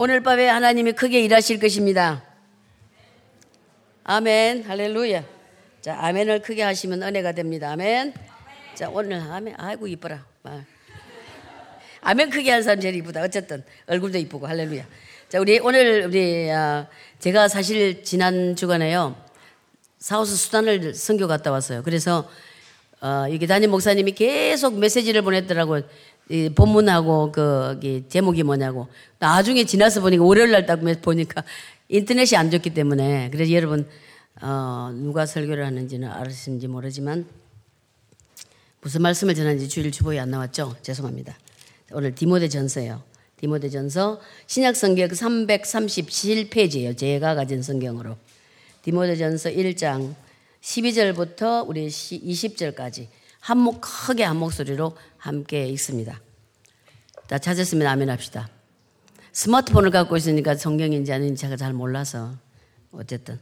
오늘 밤에 하나님이 크게 일하실 것입니다. 아멘. 할렐루야. 자, 아멘을 크게 하시면 은혜가 됩니다. 아멘. 자, 오늘 아멘. 아이고, 이뻐라. 아. 아멘 크게 하는 사람 제일 이쁘다. 어쨌든 얼굴도 이쁘고 할렐루야. 자, 우리 오늘 우리 아, 제가 사실 지난 주간에요. 사우스 수단을 선교 갔다 왔어요. 그래서 어, 여기 담임 목사님이 계속 메시지를 보냈더라고요. 이 본문하고 그 제목이 뭐냐고. 나중에 지나서 보니까 월요일 날 딱 보니까 인터넷이 안 좋기 때문에 그래서 여러분 어, 누가 설교를 하는지는 알으신지 모르지만 무슨 말씀을 전하는지 주일 주보에 안 나왔죠? 죄송합니다. 오늘 디모데 전서예요. 디모데 전서 신약 성경 337페이지예요. 제가 가진 성경으로. 디모데 전서 1장 12절부터 우리 20절까지 한목 크게 한 목소리로 함께 읽습니다. 다 찾았으면 아멘 합시다. 스마트폰을 갖고 있으니까 성경인지 아닌지 제가 잘 몰라서 어쨌든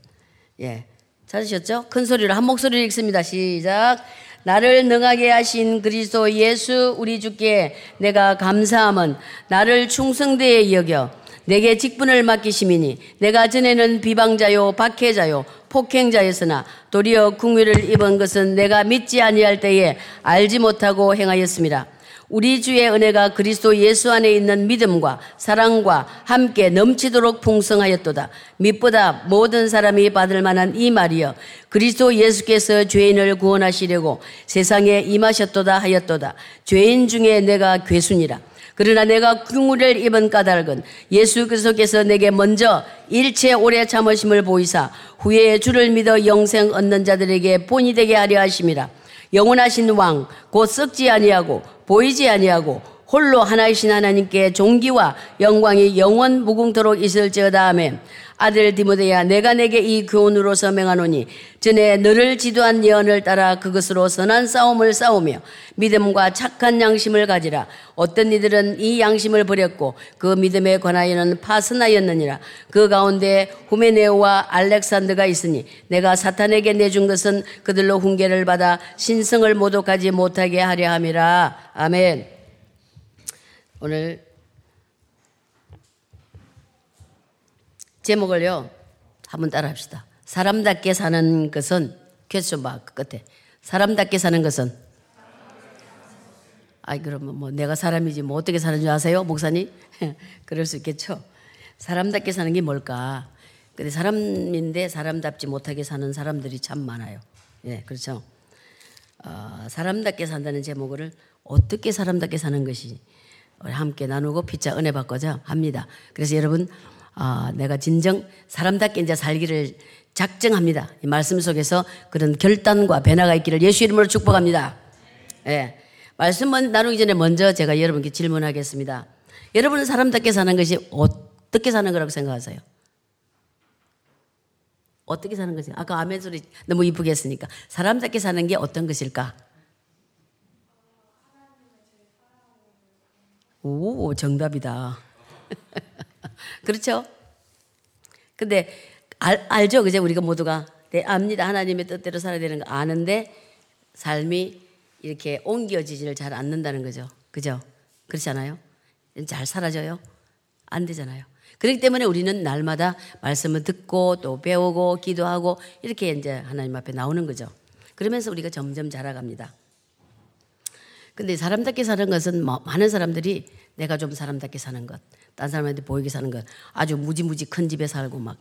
예 찾으셨죠? 큰 소리로 한 목소리로 읽습니다. 시작. 나를 능하게 하신 그리스도 예수 우리 주께 내가 감사함은 나를 충성되에 여겨 내게 직분을 맡기심이니 내가 전에는 비방자요 박해자요 폭행자였으나 도리어 궁유를 입은 것은 내가 믿지 아니할 때에 알지 못하고 행하였습니다. 우리 주의 은혜가 그리스도 예수 안에 있는 믿음과 사랑과 함께 넘치도록 풍성하였도다. 믿보다 모든 사람이 받을 만한 이 말이여. 그리스도 예수께서 죄인을 구원하시려고 세상에 임하셨도다 하였도다. 죄인 중에 내가 괴순이라. 그러나 내가 궁우를 입은 까닭은 예수 그리스도께서 내게 먼저 일체 오래 참으심을 보이사 후에 주를 믿어 영생 얻는 자들에게 본이 되게 하려 하심이라. 영원하신 왕, 곧 썩지 아니하고 보이지 아니하고 홀로 하나이신 하나님께 종기와 영광이 영원 무궁토록 있을지어다 하면 아들 디모데야 내가 내게 이 교훈으로서 명하노니 전에 너를 지도한 예언을 따라 그것으로 선한 싸움을 싸우며 믿음과 착한 양심을 가지라. 어떤 이들은 이 양심을 버렸고 그 믿음에 관하여는 파선하였느니라. 그 가운데 후메네오와 알렉산드가 있으니 내가 사탄에게 내준 것은 그들로 훈계를 받아 신성을 모독하지 못하게 하려 함이라. 아멘 오늘 제목을요. 한번 따라 합시다. 사람답게 사는 것은 퀘스천 마크 끝에 사람답게 사는 것은 아이 그러면 뭐 내가 사람이지 뭐 어떻게 사는 줄 아세요, 목사님? 그럴 수 있겠죠. 사람답게 사는 게 뭘까? 근데 사람인데 사람답지 못하게 사는 사람들이 참 많아요. 예, 그렇죠. 어, 사람답게 산다는 제목을 어떻게 사람답게 사는 것이 함께 나누고 피자 은혜 받고자 합니다. 그래서 여러분 아, 내가 진정 사람답게 이제 살기를 작정합니다. 이 말씀 속에서 그런 결단과 변화가 있기를 예수 이름으로 축복합니다. 예. 말씀은 나누기 전에 먼저 제가 여러분께 질문하겠습니다. 여러분은 사람답게 사는 것이 어떻게 사는 거라고 생각하세요? 어떻게 사는 것이? 아까 아멘 소리 너무 이쁘게 했으니까. 사람답게 사는 게 어떤 것일까? 오, 정답이다. 그렇죠? 근데 알, 알죠? 그제 우리가 모두가 네, 압니다. 하나님의 뜻대로 살아야 되는 거 아는데 삶이 이렇게 옮겨지지를 잘 않는다는 거죠. 그죠? 그렇지 않아요? 잘 사라져요? 안 되잖아요. 그렇기 때문에 우리는 날마다 말씀을 듣고 또 배우고 기도하고 이렇게 이제 하나님 앞에 나오는 거죠. 그러면서 우리가 점점 자라갑니다. 근데 사람답게 사는 것은 뭐 많은 사람들이 내가 좀 사람답게 사는 것, 딴 사람한테 보이게 사는 것, 아주 무지무지 큰 집에 살고 막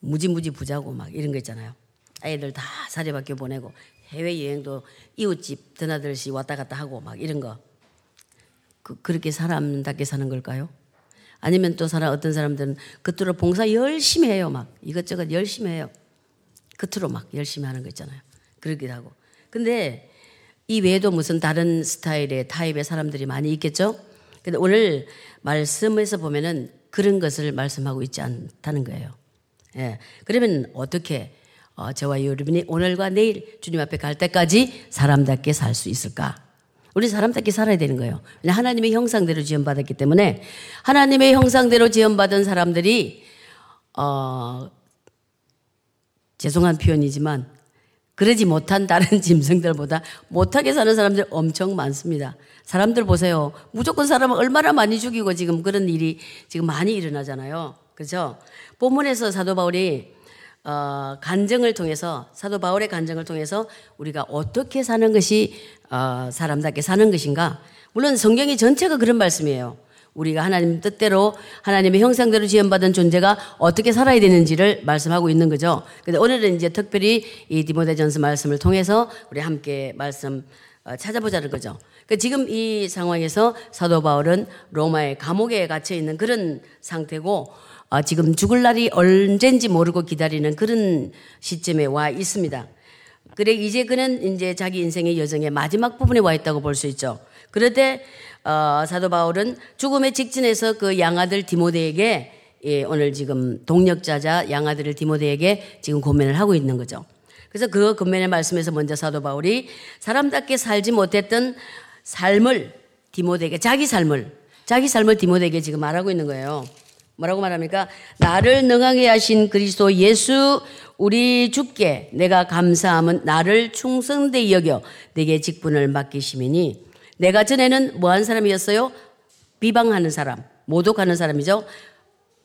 무지무지 부자고 막 이런 거 있잖아요. 아이들 다 사립학교 보내고 해외 여행도 이웃집 드나들시 왔다 갔다 하고 막 이런 거. 그, 그렇게 사람답게 사는 걸까요? 아니면 또 사람 어떤 사람들은 그토로 봉사 열심히 해요. 막 이것저것 열심히 해요. 그토로 막 열심히 하는 거 있잖아요. 그러기도 하고. 근데 이 외에도 무슨 다른 스타일의 타입의 사람들이 많이 있겠죠? 근데 오늘 말씀에서 보면은 그런 것을 말씀하고 있지 않다는 거예요. 예. 그러면 어떻게 어, 저와 여러분이 오늘과 내일 주님 앞에 갈 때까지 사람답게 살 수 있을까? 우리 사람답게 살아야 되는 거예요. 하나님의 형상대로 지원받았기 때문에 하나님의 형상대로 지원받은 사람들이 어, 죄송한 표현이지만 그러지 못한 다른 짐승들보다 못하게 사는 사람들 엄청 많습니다. 사람들 보세요. 무조건 사람을 얼마나 많이 죽이고 지금 그런 일이 지금 많이 일어나잖아요. 그죠? 본문에서 사도 바울이 어, 간증을 통해서 사도 바울의 간증을 통해서 우리가 어떻게 사는 것이 어, 사람답게 사는 것인가? 물론 성경이 전체가 그런 말씀이에요. 우리가 하나님 뜻대로 하나님의 형상대로 지원받은 존재가 어떻게 살아야 되는지를 말씀하고 있는 거죠. 근데 오늘은 이제 특별히 이 디모데전서 말씀을 통해서 우리 함께 말씀 어, 찾아보자는 거죠. 그 지금 이 상황에서 사도 바울은 로마의 감옥에 갇혀 있는 그런 상태고 어, 지금 죽을 날이 언젠지 모르고 기다리는 그런 시점에 와 있습니다. 그래 이제 그는 이제 자기 인생의 여정의 마지막 부분에 와 있다고 볼 수 있죠. 그런데 어, 사도 바울은 죽음의 직전에서 그 양아들 디모데에게 예, 오늘 지금 동력자자 양아들을 디모데에게 지금 고면을 하고 있는 거죠. 그래서 그 고면의 말씀에서 먼저 사도 바울이 사람답게 살지 못했던 삶을 디모데에게 자기 삶을 자기 삶을 디모데에게 지금 말하고 있는 거예요. 뭐라고 말합니까? 나를 능하게 하신 그리스도 예수 우리 주께 내가 감사함은 나를 충성되이 여겨 내게 직분을 맡기시미니 내가 전에는 뭐한 사람이었어요? 비방하는 사람, 모독하는 사람이죠.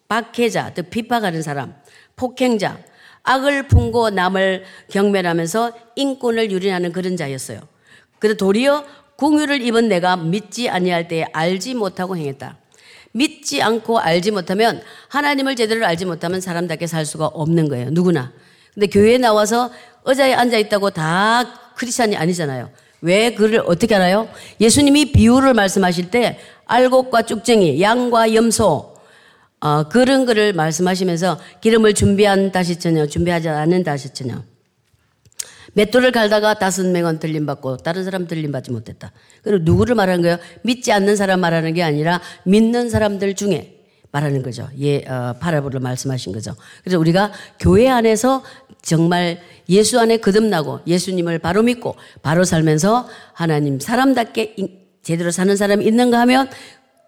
박해자, 즉 비박하는 사람, 폭행자, 악을 품고 남을 경멸하면서 인권을 유린하는 그런 자였어요. 그래서 도리어 궁유를 입은 내가 믿지 아니할 때 알지 못하고 행했다. 믿지 않고 알지 못하면 하나님을 제대로 알지 못하면 사람답게 살 수가 없는 거예요. 누구나. 근데 교회에 나와서 의자에 앉아 있다고 다 크리스찬이 아니잖아요. 왜 그를 어떻게 알아요? 예수님이 비유를 말씀하실 때 알곡과 쭉쟁이, 양과 염소 어, 그런 거를 말씀하시면서 기름을 준비한 다시처녀, 준비하지 않은 다시처녀. 맷돌을 갈다가 다섯 명은 들림받고 다른 사람 들림받지 못했다. 그리고 누구를 말하는 거예요? 믿지 않는 사람 말하는 게 아니라 믿는 사람들 중에 말하는 거죠. 예, 어, 파라볼을 말씀하신 거죠. 그래서 우리가 교회 안에서 정말 예수 안에 거듭나고 예수님을 바로 믿고 바로 살면서 하나님 사람답게 제대로 사는 사람이 있는가 하면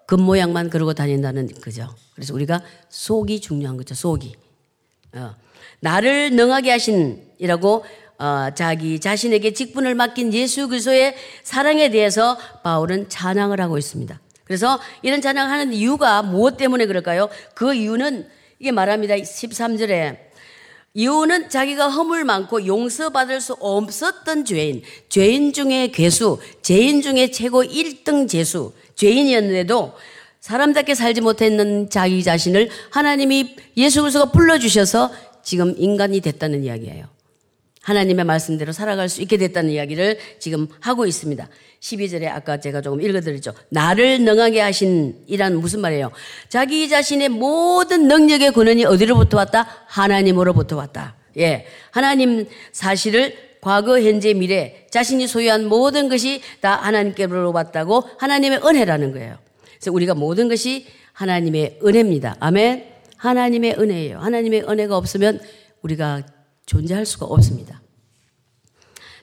겉모양만 그러고 다닌다는 거죠. 그래서 우리가 속이 중요한 거죠. 속이. 어. 나를 능하게 하신이라고 어, 자기 자신에게 직분을 맡긴 예수 그리스도의 사랑에 대해서 바울은 찬양을 하고 있습니다. 그래서 이런 찬양하는 이유가 무엇 때문에 그럴까요? 그 이유는 이게 말합니다. 13절에 이유는 자기가 허물 많고 용서받을 수 없었던 죄인, 죄인 중에 괴수, 죄인 중에 최고 1등 죄수, 죄인이었는데도 사람답게 살지 못했는 자기 자신을 하나님이 예수 그리스도가 불러주셔서 지금 인간이 됐다는 이야기예요. 하나님의 말씀대로 살아갈 수 있게 됐다는 이야기를 지금 하고 있습니다. 12절에 아까 제가 조금 읽어드렸죠. 나를 능하게 하신 이란 무슨 말이에요? 자기 자신의 모든 능력의 근원이 어디로부터 왔다? 하나님으로부터 왔다. 예. 하나님 사실을 과거, 현재, 미래 자신이 소유한 모든 것이 다 하나님께로 왔다고 하나님의 은혜라는 거예요. 그래서 우리가 모든 것이 하나님의 은혜입니다. 아멘. 하나님의 은혜예요. 하나님의 은혜가 없으면 우리가 존재할 수가 없습니다.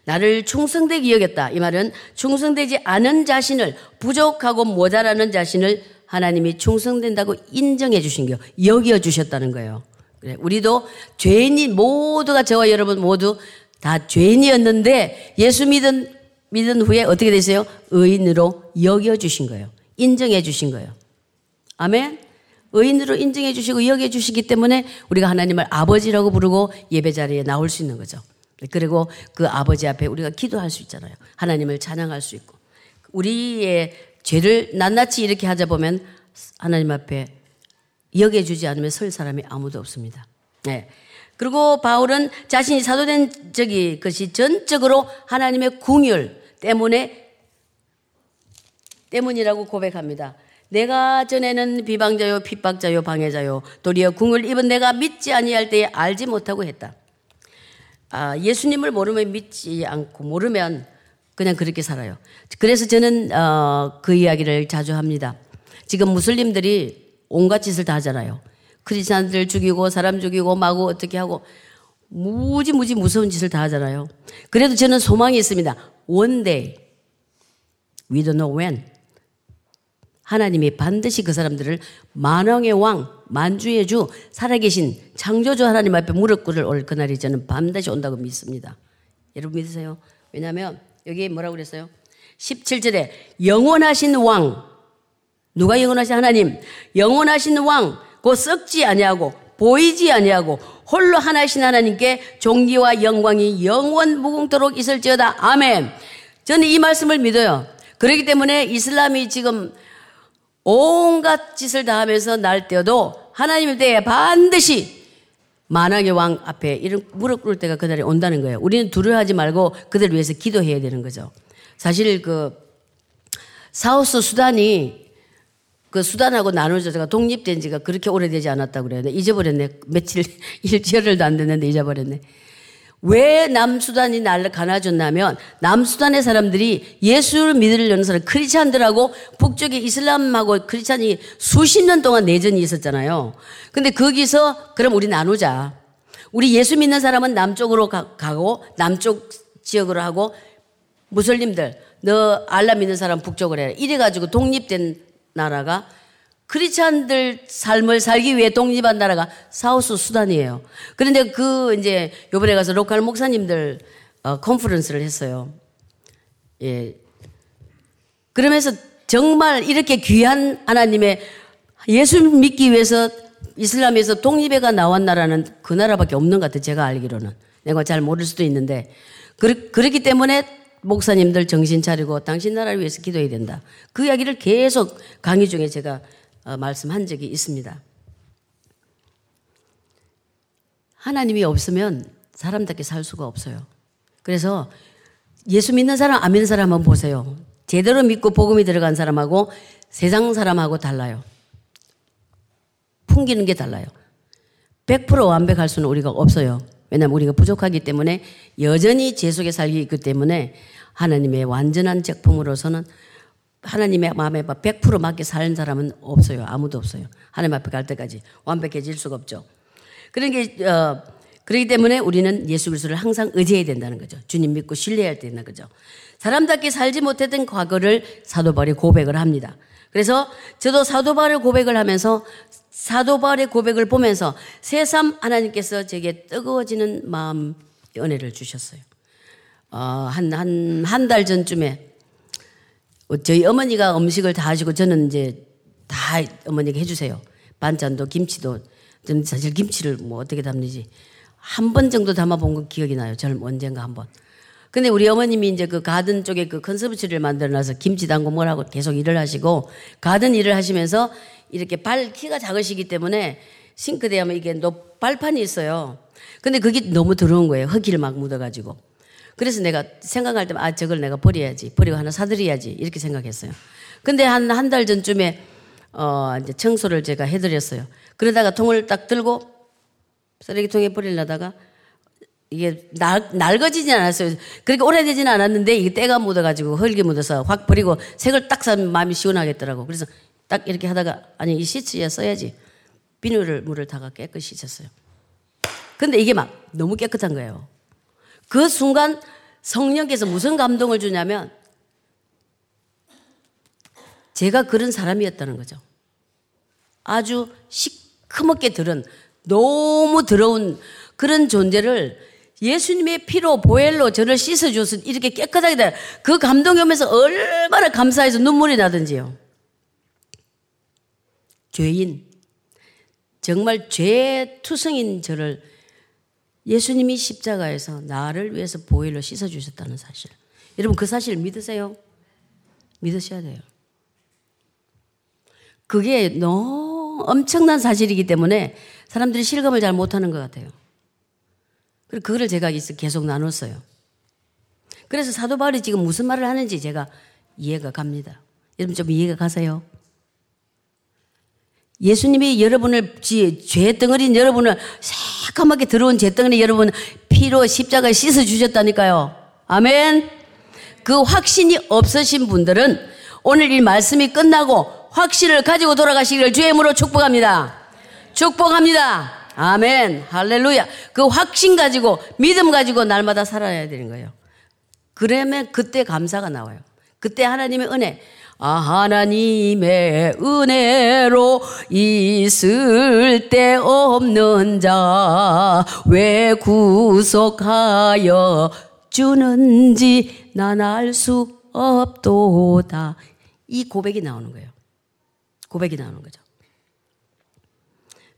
나를 충성되게 여겼다. 이 말은 충성되지 않은 자신을 부족하고 모자라는 자신을 하나님이 충성된다고 인정해 주신 거 여겨 주셨다는 거예요. 그래, 우리도 죄인이 모두가 저와 여러분 모두 다 죄인이었는데 예수 믿은 믿은 후에 어떻게 되세요? 의인으로 여겨 주신 거예요. 인정해 주신 거예요. 아멘. 의인으로 인정해 주시고 여겨 주시기 때문에 우리가 하나님을 아버지라고 부르고 예배 자리에 나올 수 있는 거죠. 그리고 그 아버지 앞에 우리가 기도할 수 있잖아요. 하나님을 찬양할 수 있고. 우리의 죄를 낱낱이 이렇게 하자 보면 하나님 앞에 여겨 주지 않으면 설 사람이 아무도 없습니다. 네. 그리고 바울은 자신이 사도된 적이 것이 전적으로 하나님의 궁율 때문에 때문이라고 고백합니다. 내가 전에는 비방자요 핍박자요 방해자요 도리어 궁을 입은 내가 믿지 아니할 때에 알지 못하고 했다. 아, 예수님을 모르면 믿지 않고 모르면 그냥 그렇게 살아요. 그래서 저는 어, 그 이야기를 자주 합니다. 지금 무슬림들이 온갖 짓을 다 하잖아요. 크리스찬들 죽이고 사람 죽이고 마구 어떻게 하고 무지 무지 무서운 짓을 다 하잖아요. 그래도 저는 소망이 있습니다. One day, we don't know when. 하나님이 반드시 그 사람들을 만왕의 왕, 만주의 주, 살아계신 창조주 하나님 앞에 무릎 꿇을 올 그날이 저는 반드시 온다고 믿습니다. 여러분 믿으세요? 왜냐하면 여기 뭐라고 그랬어요? 17절에 영원하신 왕 누가 영원하신 하나님 영원하신 왕 곧 썩지 아니하고 보이지 아니하고 홀로 하나이신 하나님께 종기와 영광이 영원 무궁토록 있을지어다 아멘 저는 이 말씀을 믿어요 그렇기 때문에 이슬람이 지금 온갖 짓을 다 하면서 날 때도 하나님의 때에 반드시 만왕의 왕 앞에 이런 무릎 꿇을 때가 그날이 온다는 거예요. 우리는 두려워하지 말고 그들 위해서 기도해야 되는 거죠. 사실 그 사우스 수단이 그 수단하고 나눠져서 독립된 지가 그렇게 오래되지 않았다고 그래요. 잊어버렸네. 며칠, 일절을도 안 됐는데 잊어버렸네. 왜 남수단이 나를 가나줬냐면 남수단의 사람들이 예수를 믿으려는 사람 크리스찬들하고 북쪽의 이슬람하고 크리스찬이 수십 년 동안 내전이 있었잖아요. 근데 거기서 그럼 우리 나누자. 우리 예수 믿는 사람은 남쪽으로 가, 고 남쪽 지역으로 하고 무슬림들 너 알라 믿는 사람 북쪽으로 해라. 이래 가지고 독립된 나라가 Christian들 삶을 살기 위해 독립한 나라가 South Sudan이에요. 그런데 그 이제 요번에 가서 local 목사님들 어, conference를 했어요. 예. 그러면서 정말 이렇게 귀한 하나님의 예수 믿기 위해서 이슬람에서 독립해가 나왔 나라는 그 나라밖에 없는 것 같아요. 제가 알기로는. 내가 잘 모를 수도 있는데. 그렇, 그렇기 때문에 목사님들 정신 차리고 당신 나라를 위해서 기도해야 된다. 그 이야기를 계속 강의 중에 제가 어, 말씀한 적이 있습니다. 하나님이 없으면 사람답게 살 수가 없어요. 그래서 예수 믿는 사람, 안 믿는 사람 한번 보세요. 제대로 믿고 복음이 들어간 사람하고 세상 사람하고 달라요. 풍기는 게 달라요. 100% 완벽할 수는 우리가 없어요. 왜냐하면 우리가 부족하기 때문에 여전히 제 속에 살기 있기 때문에 하나님의 완전한 작품으로서는 하나님의 마음에 100% 맞게 사는 사람은 없어요. 아무도 없어요. 하나님 앞에 갈 때까지 완벽해질 수가 없죠. 그러니까 어, 그렇기 때문에 우리는 예수 그리스도를 항상 의지해야 된다는 거죠. 주님 믿고 신뢰해야 된다는 거죠. 사람답게 살지 못했던 과거를 사도 바울이 고백을 합니다. 그래서 저도 사도 바울의 고백을 하면서 사도 바울의 고백을 보면서 새삼 하나님께서 제게 뜨거워지는 마음 은혜를 주셨어요. 어, 한, 한, 한 달 전쯤에 어, 저희 어머니가 음식을 다 하시고 저는 이제 다 어머니가 해주세요. 반찬도 김치도 저는 사실 김치를 뭐 어떻게 담는지 한 번 정도 담아본 건 기억이 나요. 저는 언젠가 한 번. 근데 우리 어머님이 이제 그 가든 쪽에 그 컨서브치를 만들어놔서 김치 담고 뭐라고 계속 일을 하시고 가든 일을 하시면서 이렇게 발 키가 작으시기 때문에 싱크대에 하면 이게 높 발판이 있어요. 근데 그게 너무 더러운 거예요. 흙이를 막 묻어가지고. 그래서 내가 생각할 때면 아 저걸 내가 버려야지 버리고 하나 사드려야지 이렇게 생각했어요. 근데 한 한 달 전쯤에 어 이제 청소를 제가 해드렸어요. 그러다가 통을 딱 들고 쓰레기통에 버리려다가 이게 날, 낡아지진 않았어요. 그렇게 오래되지는 않았는데 이게 때가 묻어가지고 흙이 묻어서 확 버리고 색을 딱 사면 마음이 시원하겠더라고. 그래서 딱 이렇게 하다가 아니 이 시트에 써야지 비누를 물을 다가 깨끗이 씻었어요. 근데 이게 막 너무 깨끗한 거예요. 그 순간 성령께서 무슨 감동을 주냐면 제가 그런 사람이었다는 거죠. 아주 시커멓게 들은 너무 더러운 그런 존재를 예수님의 피로 보혈로 저를 씻어줘서 이렇게 깨끗하게 돼. 그 감동이 오면서 얼마나 감사해서 눈물이 나든지요. 죄인, 정말 죄 투성인 저를 예수님이 십자가에서 나를 위해서 보혈로 씻어주셨다는 사실. 여러분 그 사실 믿으세요? 믿으셔야 돼요. 그게 너무 엄청난 사실이기 때문에 사람들이 실감을 잘 못하는 것 같아요. 그리고 그거를 제가 계속 나눴어요. 그래서 사도 바울이 지금 무슨 말을 하는지 제가 이해가 갑니다. 여러분 좀 이해가 가세요? 예수님이 여러분을 죄 덩어리인 여러분을 새까맣게 들어온 죄 덩어리 여러분 피로 십자가에 씻어 주셨다니까요. 아멘. 그 확신이 없으신 분들은 오늘 이 말씀이 끝나고 확신을 가지고 돌아가시기를 주의 이름으로 축복합니다. 축복합니다. 아멘. 할렐루야. 그 확신 가지고 믿음 가지고 날마다 살아야 되는 거예요. 그러면 그때 감사가 나와요. 그때 하나님의 은혜. 아, 하나님의 은혜로 있을 때 없는 자 왜 구속하여 주는지 난 알 수 없도다. 이 고백이 나오는 거예요. 고백이 나오는 거죠.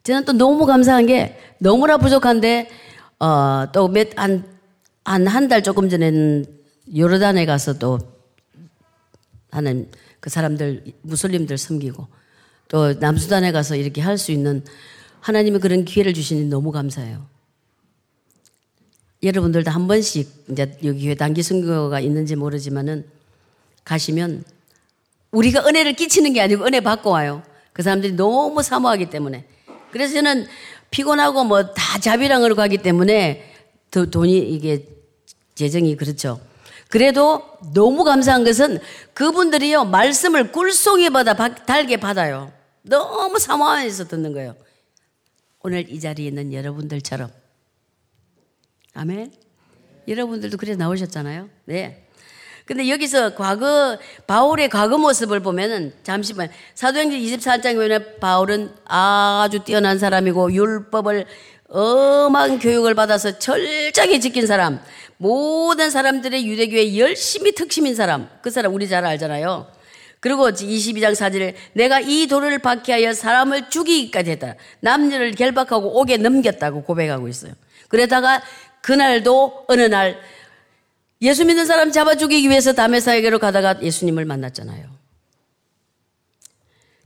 저는 또 너무 감사한 게 너무나 부족한데 어, 또 몇 한 한 한 달 조금 전에는 요르단에 가서 또 하는 그 사람들 무슬림들 섬기고 또 남수단에 가서 이렇게 할 수 있는 하나님이 그런 기회를 주시니 너무 감사해요. 여러분들도 한 번씩 이제 여기 교회 단기 선교가 있는지 모르지만은 가시면 우리가 은혜를 끼치는 게 아니고 은혜 받고 와요. 그 사람들이 너무 사모하기 때문에. 그래서 저는 피곤하고 뭐 다 자비랑으로 가기 때문에 더 돈이 이게 재정이 그렇죠. 그래도 너무 감사한 것은 그분들이요 말씀을 꿀송이 받아 달게 받아요. 너무 사모하면서 듣는 거예요. 오늘 이 자리에 있는 여러분들처럼 아멘. 여러분들도 그래 나오셨잖아요. 네. 근데 여기서 과거 바울의 과거 모습을 보면은 잠시만 사도행전 24장에 보면 바울은 아주 뛰어난 사람이고 율법을 엄한 교육을 받아서 철저하게 지킨 사람, 모든 사람들의 유대교에 열심히 특심인 사람, 그 사람 우리 잘 알잖아요. 그리고 22장 4절에 내가 이 돌을 박해하여 사람을 죽이기까지 했다. 남녀를 결박하고 옥에 넘겼다고 고백하고 있어요. 그러다가 그날도 어느 날 예수 믿는 사람 잡아 죽이기 위해서 담에사에게로 가다가 예수님을 만났잖아요.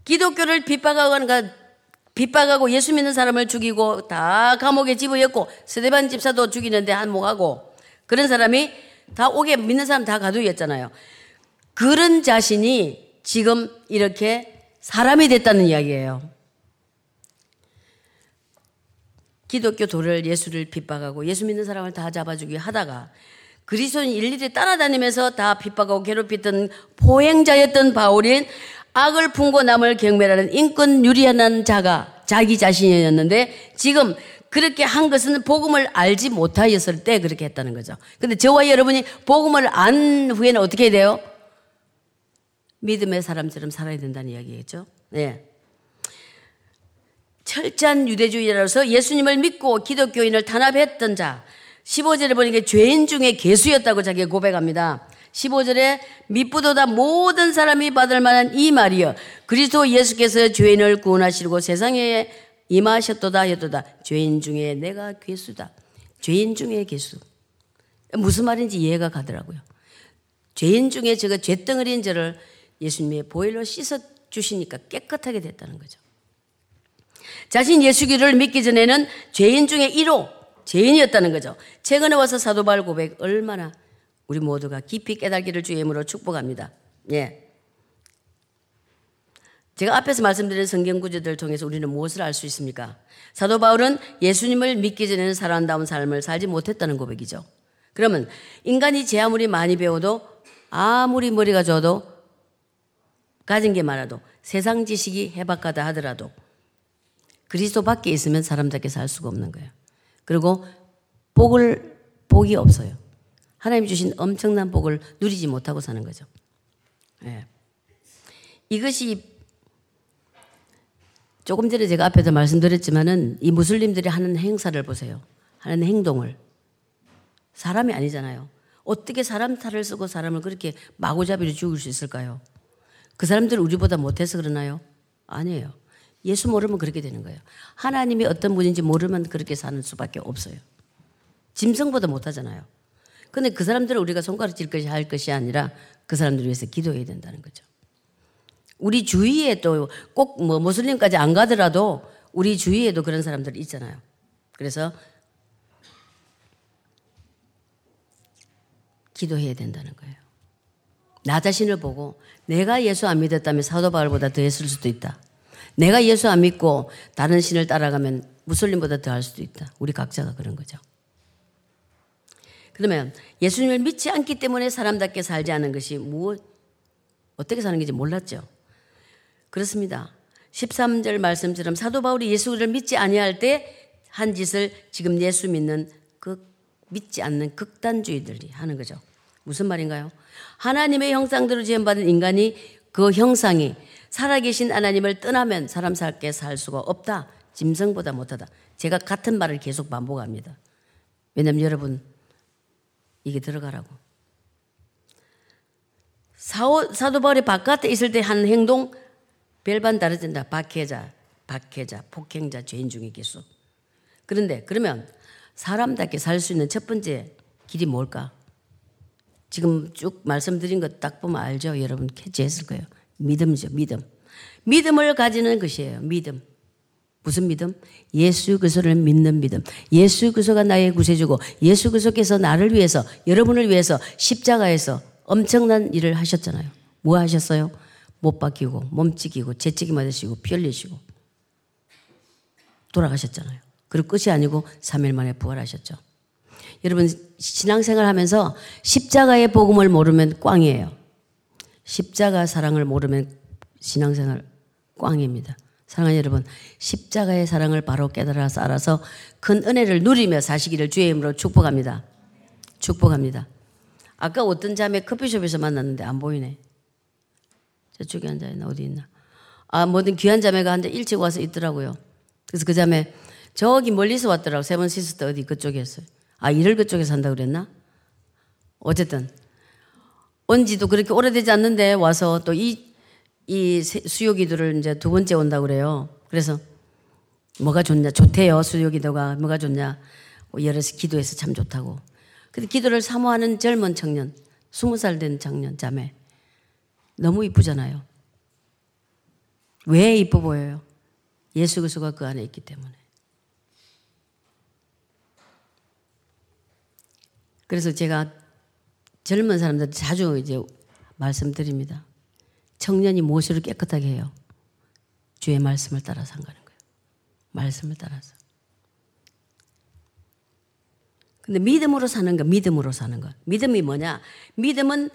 기독교를 핍박하고 핍박하고 예수 믿는 사람을 죽이고 다 감옥에 집어였고 스데반 집사도 죽이는데 한몫하고 그런 사람이 다 옥에 믿는 사람 다 가두였잖아요. 그런 자신이 지금 이렇게 사람이 됐다는 이야기예요. 기독교 도를 예수를 핍박하고 예수 믿는 사람을 다 잡아주기 하다가 그리스도인 일일이 따라다니면서 다 핍박하고 괴롭히던 포행자였던 바울인 악을 품고 남을 경멸하는 인권 유리한 자가 자기 자신이었는데 지금 그렇게 한 것은 복음을 알지 못하였을 때 그렇게 했다는 거죠. 근데 저와 여러분이 복음을 안 후에는 어떻게 돼요? 믿음의 사람처럼 살아야 된다는 이야기겠죠. 네. 철저한 유대주의라서 예수님을 믿고 기독교인을 탄압했던 자. 15절에 보니까 죄인 중에 개수였다고 자기가 고백합니다. 15절에 믿부도다 모든 사람이 받을 만한 이 말이여 그리스도 예수께서 죄인을 구원하시고 세상에 임하셨도다 였도다. 죄인 중에 내가 괴수다. 죄인 중에 괴수. 무슨 말인지 이해가 가더라고요. 죄인 중에 제가 죄덩어리인 저를 예수님의 보일로 씻어 주시니까 깨끗하게 됐다는 거죠. 자신 예수기를 믿기 전에는 죄인 중에 1호 죄인이었다는 거죠. 최근에 와서 사도 바울 고백 얼마나 우리 모두가 깊이 깨달기를 주의 이름으로 축복합니다. 예. 제가 앞에서 말씀드린 성경 구절들을 통해서 우리는 무엇을 알 수 있습니까? 사도 바울은 예수님을 믿기 전에는 사랑다운 삶을 살지 못했다는 고백이죠. 그러면 인간이 제 아무리 많이 배워도 아무리 머리가 좋아도 가진 게 많아도 세상 지식이 해박하다 하더라도 그리스도 밖에 있으면 사람답게 살 수가 없는 거예요. 그리고 복을 복이 없어요. 하나님 주신 엄청난 복을 누리지 못하고 사는 거죠. 네. 이것이 조금 전에 제가 앞에서 말씀드렸지만은 이 무슬림들이 하는 행사를 보세요. 하는 행동을. 사람이 아니잖아요. 어떻게 사람 탈을 쓰고 사람을 그렇게 마구잡이로 죽일 수 있을까요? 그 사람들 우리보다 못해서 그러나요? 아니에요. 예수 모르면 그렇게 되는 거예요. 하나님이 어떤 분인지 모르면 그렇게 사는 수밖에 없어요. 짐승보다 못하잖아요. 근데 그 사람들은 우리가 손가락질 것이 할 것이 아니라 그 사람들 위해서 기도해야 된다는 거죠. 우리 주위에 또꼭뭐 무슬림까지 안 가더라도 우리 주위에도 그런 사람들이 있잖아요. 그래서 기도해야 된다는 거예요. 나 자신을 보고 내가 예수 안 믿었다면 사도 바울보다 더 했을 수도 있다. 내가 예수 안 믿고 다른 신을 따라가면 무슬림보다 더 할 수도 있다. 우리 각자가 그런 거죠. 그러면 예수님을 믿지 않기 때문에 사람답게 살지 않은 것이 무엇, 어떻게 사는 건지 몰랐죠. 그렇습니다. 13절 말씀처럼 사도 바울이 예수를 믿지 아니할 때 한 짓을 지금 예수 믿는 그 믿지 않는 극단주의들이 하는 거죠. 무슨 말인가요? 하나님의 형상대로 지음받은 인간이 그 형상이 살아계신 하나님을 떠나면 사람 살게 살 수가 없다. 짐승보다 못하다. 제가 같은 말을 계속 반복합니다. 왜냐하면 여러분 이게 들어가라고. 사도 바울이 바깥에 있을 때 한 행동 별반 다르진다. 박해자, 박해자, 폭행자, 죄인 중에 기수. 그런데 그러면 사람답게 살 수 있는 첫 번째 길이 뭘까? 지금 쭉 말씀드린 것 딱 보면 알죠? 여러분 캐치했을 거예요. 믿음이죠, 믿음. 믿음을 가지는 것이에요, 믿음. 무슨 믿음? 예수 그리스도를 믿는 믿음. 예수 그리스도가 나의 구세주고 예수 그리스도께서 나를 위해서 여러분을 위해서 십자가에서 엄청난 일을 하셨잖아요. 뭐 하셨어요? 못 박히고 몸찍이고 재찍이 맞으시고 피 흘리시고 돌아가셨잖아요. 그리고 끝이 아니고 3일 만에 부활하셨죠. 여러분 신앙생활 하면서 십자가의 복음을 모르면 꽝이에요. 십자가 사랑을 모르면 신앙생활 꽝입니다. 사랑하는 여러분, 십자가의 사랑을 바로 깨달아서 알아서 큰 은혜를 누리며 사시기를 주의 이름으로 축복합니다. 축복합니다. 아까 어떤 자매 커피숍에서 만났는데 안 보이네. 저쪽에 앉아 있나 어디 있나. 아, 뭐든 귀한 자매가 한자 일찍 와서 있더라고요. 그래서 그 자매 저기 멀리서 왔더라고. 세번 시스터 어디 그쪽이었어요. 아, 이를 그쪽에서 산다 그랬나? 어쨌든 온지도 그렇게 오래되지 않는데 와서 또 이 이 수요 기도를 이제 두 번째 온다 그래요. 그래서 뭐가 좋냐? 좋대요. 수요 기도가 뭐가 좋냐? 뭐 여럿이 기도해서 참 좋다고. 근데 기도를 사모하는 젊은 청년, 스무 살 된 청년 자매. 너무 이쁘잖아요. 왜 이뻐 보여요? 예수 그리스도가 그 안에 있기 때문에. 그래서 제가 젊은 사람들 자주 이제 말씀드립니다. 청년이 무엇으로 깨끗하게 해요? 주의 말씀을 따라서 한 거는 거예요. 말씀을 따라서. 근데 믿음으로 사는 거, 믿음으로 사는 거. 믿음이 뭐냐? 믿음은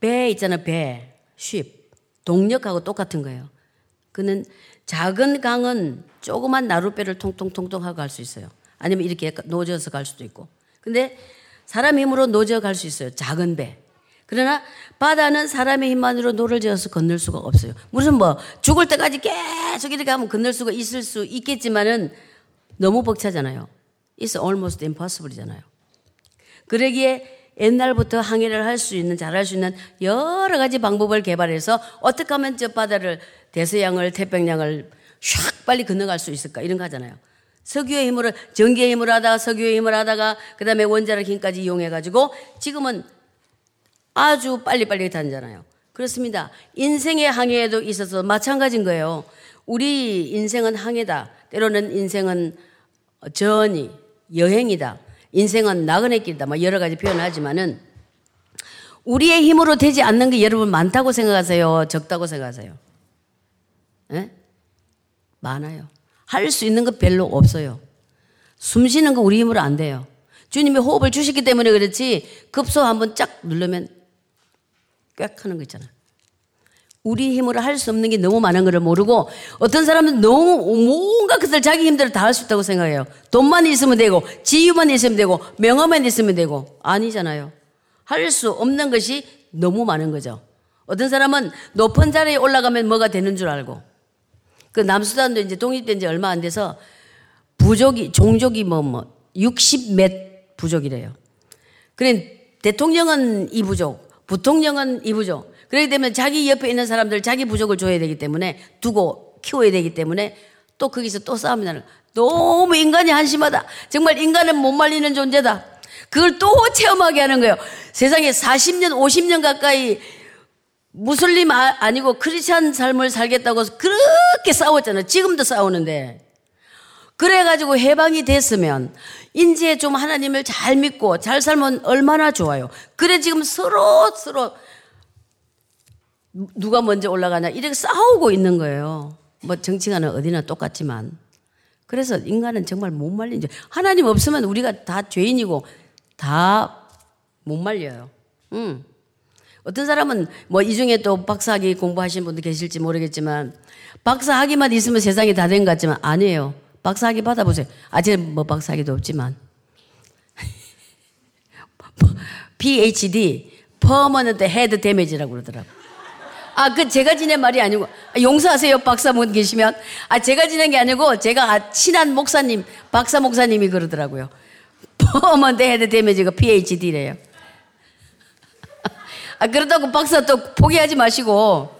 배 있잖아, 배. Ship. 동력하고 똑같은 거예요. 그는 작은 강은 조그만 나룻배를 통통통통 하고 갈 수 있어요. 아니면 이렇게 노 저어서 갈 수도 있고. 근데 사람 힘으로 노 저어 갈 수 있어요. 작은 배. 그러나 바다는 사람의 힘만으로 노를 저어서 건널 수가 없어요. 무슨 뭐 죽을 때까지 계속 이렇게 하면 건널 수가 있을 수 있겠지만은 너무 벅차잖아요. It's almost impossible이잖아요. 그러기에 옛날부터 항해를 할 수 있는, 잘할 수 있는 여러 가지 방법을 개발해서 어떻게 하면 저 바다를, 대서양을, 태평양을 샥 빨리 건너갈 수 있을까? 이런 거 하잖아요. 석유의 힘으로, 전기의 힘으로 하다가 석유의 힘을 하다가 그 다음에 원자력 힘까지 이용해 가지고 지금은 아주 빨리빨리 다니잖아요. 그렇습니다. 인생의 항해에도 있어서 마찬가지인 거예요. 우리 인생은 항해다. 때로는 인생은 전이, 여행이다. 인생은 나그네 길이다. 뭐 여러 가지 표현하지만은 우리의 힘으로 되지 않는 게 여러분 많다고 생각하세요? 적다고 생각하세요? 예? 많아요. 할 수 있는 거 별로 없어요. 숨 쉬는 거 우리 힘으로 안 돼요. 주님이 호흡을 주시기 때문에 그렇지 급소 한번 쫙 누르면 꽥 하는 거 있잖아. 우리 힘으로 할 수 없는 게 너무 많은 걸 모르고 어떤 사람은 너무 뭔가 그들 자기 힘대로 다할 수 있다고 생각해요. 돈만 있으면 되고 지유만 있으면 되고 명함만 있으면 되고 아니잖아요. 할 수 없는 것이 너무 많은 거죠. 어떤 사람은 높은 자리에 올라가면 뭐가 되는 줄 알고 그 남수단도 이제 독립된 지 얼마 안 돼서 부족이 종족이 뭐 뭐 60몇 부족이래요. 그래 대통령은 이 부족, 부통령은 이 부족. 그렇기 때문에 자기 옆에 있는 사람들 자기 부족을 줘야 되기 때문에 두고 키워야 되기 때문에 또 거기서 또 나는 너무 인간이 한심하다. 정말 인간은 못 말리는 존재다. 그걸 또 체험하게 하는 거예요. 세상에 40년, 50년 가까이 무슬림 아, 니고 크리스찬 삶을 살겠다고 그렇게 싸웠잖아요. 지금도 싸우는데. 그래가지고 해방이 됐으면 이제 좀 하나님을 잘 믿고 잘 살면 얼마나 좋아요. 그래 지금 서로 서로 누가 먼저 올라가냐 이렇게 싸우고 있는 거예요. 뭐 정치가는 어디나 똑같지만 그래서 인간은 정말 못 말린죠. 하나님 없으면 우리가 다 죄인이고 다 못 말려요. 음. 어떤 사람은 뭐 이 중에 또 박사학위 공부하신 분도 계실지 모르겠지만 박사학위만 있으면 세상이 다 된 것 같지만 아니에요. 박사학위 받아보세요. 아직 뭐 박사학위도 없지만 PhD Permanent Head Damage라고 그러더라고. 아, 그 제가 지어낸 말이 아니고 아, 용서하세요 박사분 계시면 아 제가 지어낸 게 아니고 제가 친한 목사님 박사 목사님이 그러더라고요. Permanent Head Damage가 PhD래요. 아, 그렇다고 박사 또 포기하지 마시고.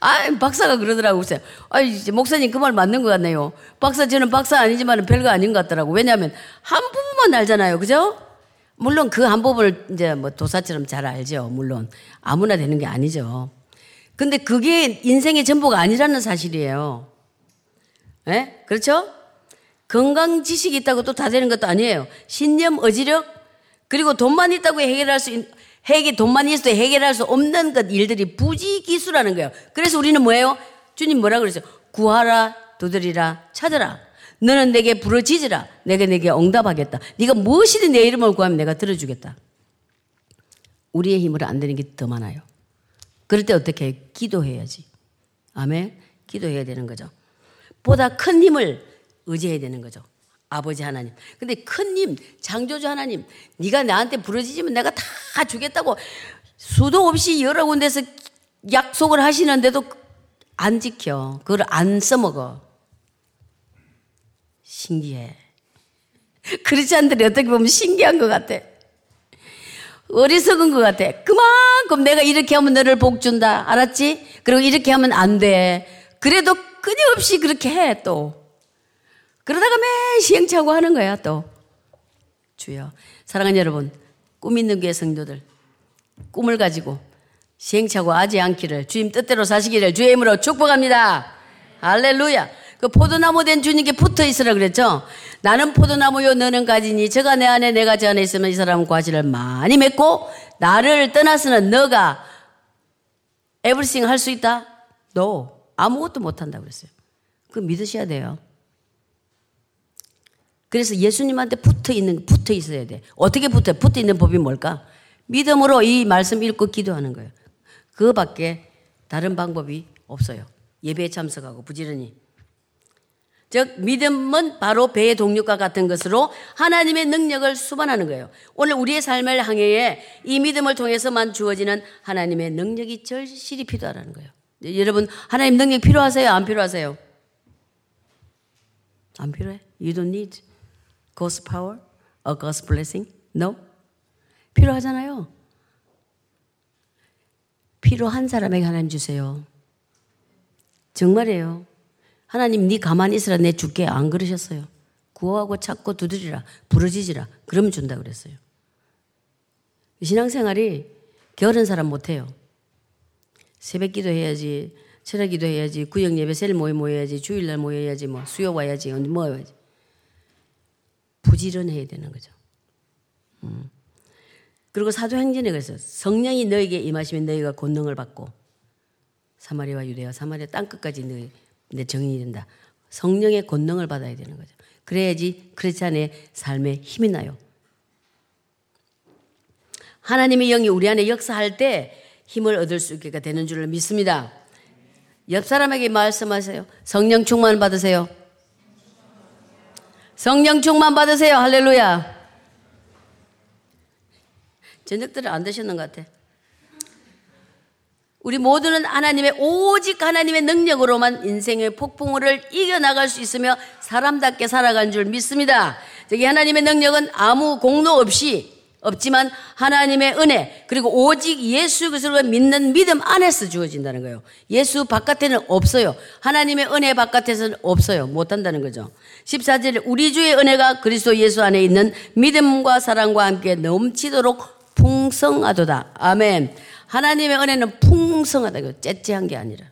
아, 박사가 그러더라고. 그래서, 아, 목사님 그 말 맞는 것 같네요. 박사, 저는 박사 아니지만 별거 아닌 것 같더라고. 왜냐하면 한 부분만 알잖아요. 그죠? 물론 그 한 부분을 이제 뭐 도사처럼 잘 알죠. 물론. 아무나 되는 게 아니죠. 근데 그게 인생의 전부가 아니라는 사실이에요. 예? 그렇죠? 건강 지식이 있다고 또 다 되는 것도 아니에요. 신념, 어지력, 그리고 돈만 있다고 해결할 수, 있, 해결, 돈만 있어도 해결할 수 없는 것 일들이 부지기수라는 거예요. 그래서 우리는 뭐예요? 주님 뭐라 그랬어요? 구하라, 두드리라, 찾으라. 너는 내게 부러지지라. 내가 내게 응답하겠다. 네가 무엇이든 내 이름을 구하면 내가 들어주겠다. 우리의 힘으로 안 되는 게 더 많아요. 그럴 때 어떻게 해? 기도해야지. 아멘. 기도해야 되는 거죠. 보다 큰 힘을 의지해야 되는 거죠. 아버지 하나님. 근데 큰 힘, 창조주 하나님, 네가 나한테 부러지지면 내가 다 주겠다고 수도 없이 여러 군데서 약속을 하시는데도 안 지켜. 그걸 안 써먹어. 신기해. 크리스찬들이 어떻게 보면 신기한 것 같아. 어리석은 것 같아. 그만큼 내가 이렇게 하면 너를 복 준다. 알았지? 그리고 이렇게 하면 안 돼. 그래도 끊임없이 그렇게 해, 또. 그러다가 매 시행착오 하는 거야, 또. 주여. 사랑하는 여러분, 꿈 있는 교회 성도들, 꿈을 가지고 시행착오 하지 않기를 주님 뜻대로 사시기를 주의 이름으로 축복합니다. 할렐루야. 그 포도나무 된 주님께 붙어 있으라 그랬죠? 나는 포도나무요, 너는 가지니, 저가 내 안에, 내가 저 안에 있으면 이 사람은 과실을 많이 맺고, 나를 떠나서는 너가 에브리싱 할 수 있다? 너 아무것도 못 한다 그랬어요. 그 믿으셔야 돼요. 그래서 예수님한테 붙어 있는, 붙어 있어야 돼. 어떻게 붙어? 붙어 있는 법이 뭘까? 믿음으로 이 말씀 읽고 기도하는 거예요. 그거밖에 다른 방법이 없어요. 예배에 참석하고 부지런히. 즉, 믿음은 바로 배의 동력과 같은 것으로 하나님의 능력을 수반하는 거예요. 오늘 우리의 삶을 항해에 이 믿음을 통해서만 주어지는 하나님의 능력이 절실히 필요하다는 거예요. 여러분, 하나님 능력 필요하세요? 안 필요하세요? 안 필요해? You don't need God's power or God's blessing? No? 필요하잖아요. 필요한 사람에게 하나님 주세요. 정말이에요. 하나님 네 가만히 있으라 내 줄게 안 그러셨어요. 구하고 찾고 두드리라 부러지지라 그러면 준다 그랬어요. 신앙생활이 게으른 사람 못해요. 새벽 기도 해야지 철학 기도 해야지 구역 예배 셀 모임 모여야지 주일날 모여야지 뭐 수요 와야지 뭐 해야지 부지런해야 되는 거죠. 음. 그리고 사도행전에 그래서 성령이 너에게 임하시면 너희가 권능을 받고 사마리아 유대와 사마리아 땅끝까지 너희 내 정인이 된다. 성령의 권능을 받아야 되는 거죠. 그래야지 크리스찬의 삶에 힘이 나요. 하나님의 영이 우리 안에 역사할 때 힘을 얻을 수 있게 되는 줄을 믿습니다. 옆 사람에게 말씀하세요. 성령 충만 받으세요. 성령 충만 받으세요. 할렐루야. 저녁들을 안 드셨는 것 같아. 우리 모두는 하나님의 오직 하나님의 능력으로만 인생의 폭풍우를 이겨나갈 수 있으며 사람답게 살아간 줄 믿습니다. 저기 하나님의 능력은 아무 공로 없이 없지만 하나님의 은혜 그리고 오직 예수 그리스도를 믿는 믿음 안에서 주어진다는 거예요. 예수 바깥에는 없어요. 하나님의 은혜 바깥에서는 없어요. 못 한다는 거죠. 14절 우리 주의 은혜가 그리스도 예수 안에 있는 믿음과 사랑과 함께 넘치도록 풍성하도다. 아멘. 하나님의 은혜는 풍성하다고 째째한 게 아니라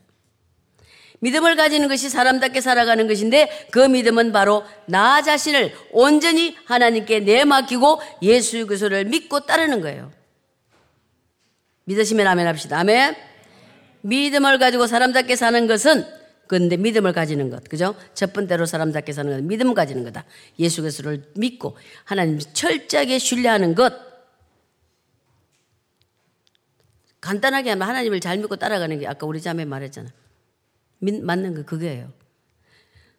믿음을 가지는 것이 사람답게 살아가는 것인데 그 믿음은 바로 나 자신을 온전히 하나님께 내맡기고 예수 그리스도를 믿고 따르는 거예요. 믿으시면 아멘 합시다. 아멘. 믿음을 가지고 사람답게 사는 것은 그런데 믿음을 가지는 것. 그죠? 첫 번째로 사람답게 사는 것. 믿음 가지는 거다. 예수 그리스도를 믿고 하나님 철저하게 신뢰하는 것. 간단하게 하면 하나님을 잘 믿고 따라가는 게 아까 우리 자매 말했잖아. 믿, 맞는 거 그거예요.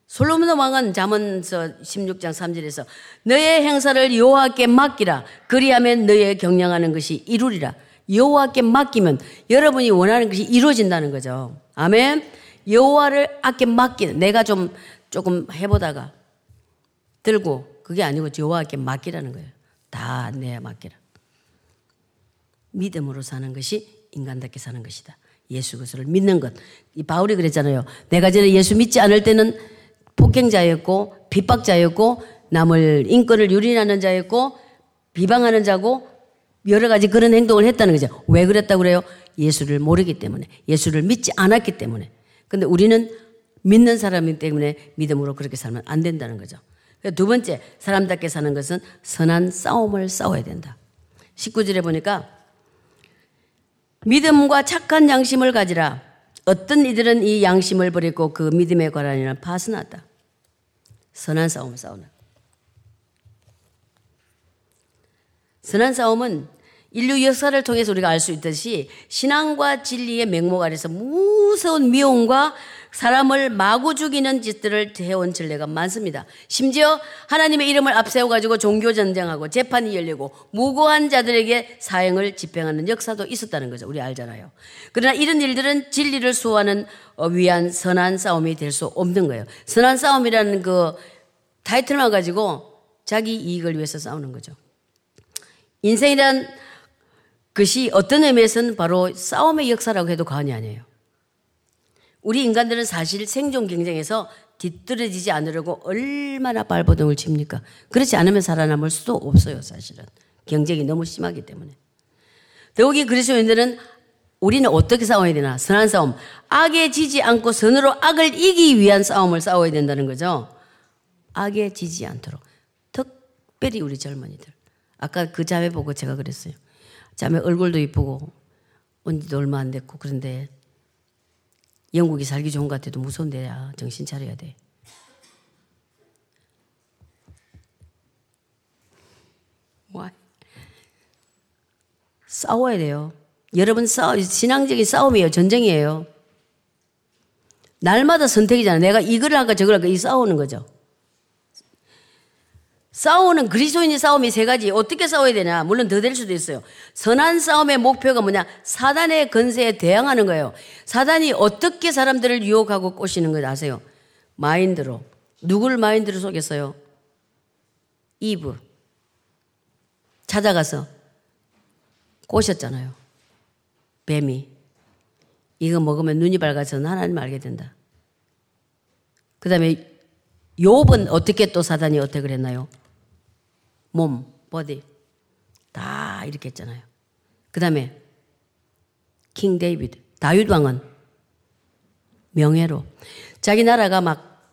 솔로몬 왕은 잠언서 16장 3절에서 너의 행사를 여호와께 맡기라. 그리하면 너의 경영하는 것이 이루리라. 여호와께 맡기면 여러분이 원하는 것이 이루어진다는 거죠. 아멘. 여호와를 아께 맡기는 내가 좀 조금 해보다가 들고 그게 아니고 여호와께 맡기라는 거예요. 다 내 맡기라. 믿음으로 사는 것이 인간답게 사는 것이다. 예수 그리스도를 믿는 것. 이 바울이 그랬잖아요. 내가 전에 예수 믿지 않을 때는 폭행자였고 핍박자였고 남을 인권을 유린하는 자였고 비방하는 자고 여러 가지 그런 행동을 했다는 거죠. 왜 그랬다고 그래요? 예수를 모르기 때문에 예수를 믿지 않았기 때문에. 근데 우리는 믿는 사람이기 때문에 믿음으로 그렇게 살면 안 된다는 거죠. 두 번째, 사람답게 사는 것은 선한 싸움을 싸워야 된다. 19절에 보니까 믿음과 착한 양심을 가지라. 어떤 이들은 이 양심을 버리고 그 믿음에 관하여 파선하다. 선한 싸움을 싸우는. 선한 싸움은 인류 역사를 통해서 우리가 알 수 있듯이 신앙과 진리의 맹목 아래서 무서운 미움과 사람을 마구 죽이는 짓들을 해온 전례가 많습니다. 심지어 하나님의 이름을 앞세워 가지고 종교 전쟁하고 재판이 열리고 무고한 자들에게 사형을 집행하는 역사도 있었다는 거죠. 우리 알잖아요. 그러나 이런 일들은 진리를 수호하는 어, 위한 선한 싸움이 될 수 없는 거예요. 선한 싸움이라는 그 타이틀만 가지고 자기 이익을 위해서 싸우는 거죠. 인생이란 그것이 어떤 의미에서는 바로 싸움의 역사라고 해도 과언이 아니에요. 우리 인간들은 사실 생존 경쟁에서 뒤떨어지지 않으려고 얼마나 발버둥을 칩니까? 그렇지 않으면 살아남을 수도 없어요, 사실은. 경쟁이 너무 심하기 때문에. 더욱이 그리스도인들은 우리는 어떻게 싸워야 되나? 선한 싸움. 악에 지지 않고 선으로 악을 이기 위한 싸움을 싸워야 된다는 거죠. 악에 지지 않도록. 특별히 우리 젊은이들. 아까 그 자매 보고 제가 그랬어요. 자매 얼굴도 이쁘고 온 지도 얼마 안 됐고 그런데 영국이 살기 좋은 것 같아도 무서운 데 야, 정신 차려야 돼. 와. 싸워야 돼요. 여러분 싸워 신앙적인 싸움이에요. 전쟁이에요. 날마다 선택이잖아. 내가 이걸 할까 저걸 할까 이 싸우는 거죠. 싸우는 그리스도인의 싸움이 세 가지. 어떻게 싸워야 되냐? 물론 더 될 수도 있어요. 선한 싸움의 목표가 뭐냐? 사단의 건세에 대항하는 거예요. 사단이 어떻게 사람들을 유혹하고 꼬시는 걸 아세요? 마인드로. 누굴 mind로 속였어요? 이브. 찾아가서 꼬셨잖아요. 뱀이. 이거 먹으면 눈이 밝아서 하나님 알게 된다. 그 다음에 욥은 어떻게 또 사단이 어떻게 그랬나요? 몸, body 다 이렇게 했잖아요. 그 다음에 King David, 다윗 왕은 명예로 자기 나라가 막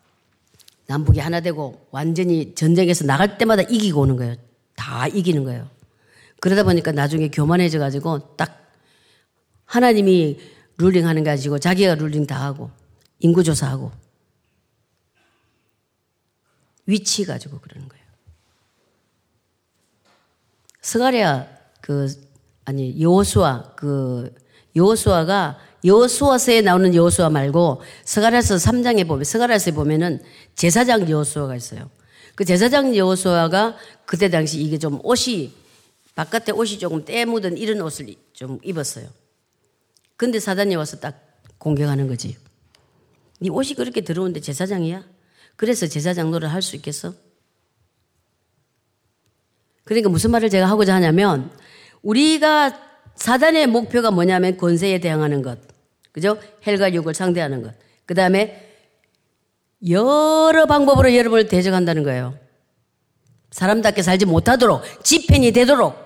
남북이 하나 되고 완전히 전쟁에서 나갈 때마다 이기고 오는 거예요. 다 이기는 거예요. 그러다 보니까 나중에 교만해져 가지고 딱 하나님이 룰링 하는 거 가지고 자기가 룰링 다 하고 인구조사하고 위치 가지고 그러는 거예요. 스가랴 그 아니 여호수아 그 여호수아가 여호수아서에 나오는 여호수아 말고 스가랴서 3장에 보면 스가랴서에 보면은 제사장 여호수아가 있어요. 그 제사장 여호수아가 그때 당시 이게 좀 옷이 바깥에 옷이 조금 때 묻은 이런 옷을 좀 입었어요. 근데 사단이 와서 딱 공격하는 거지. 네 옷이 그렇게 더러운데 제사장이야? 그래서 제사장 노릇을 할수 있겠어? 그러니까 무슨 말을 제가 하고자 하냐면 우리가 사단의 목표가 뭐냐면 권세에 대항하는 것. 그죠? 헬과 육을 상대하는 것. 그 다음에 여러 방법으로 여러분을 대적한다는 거예요. 사람답게 살지 못하도록, 집행이 되도록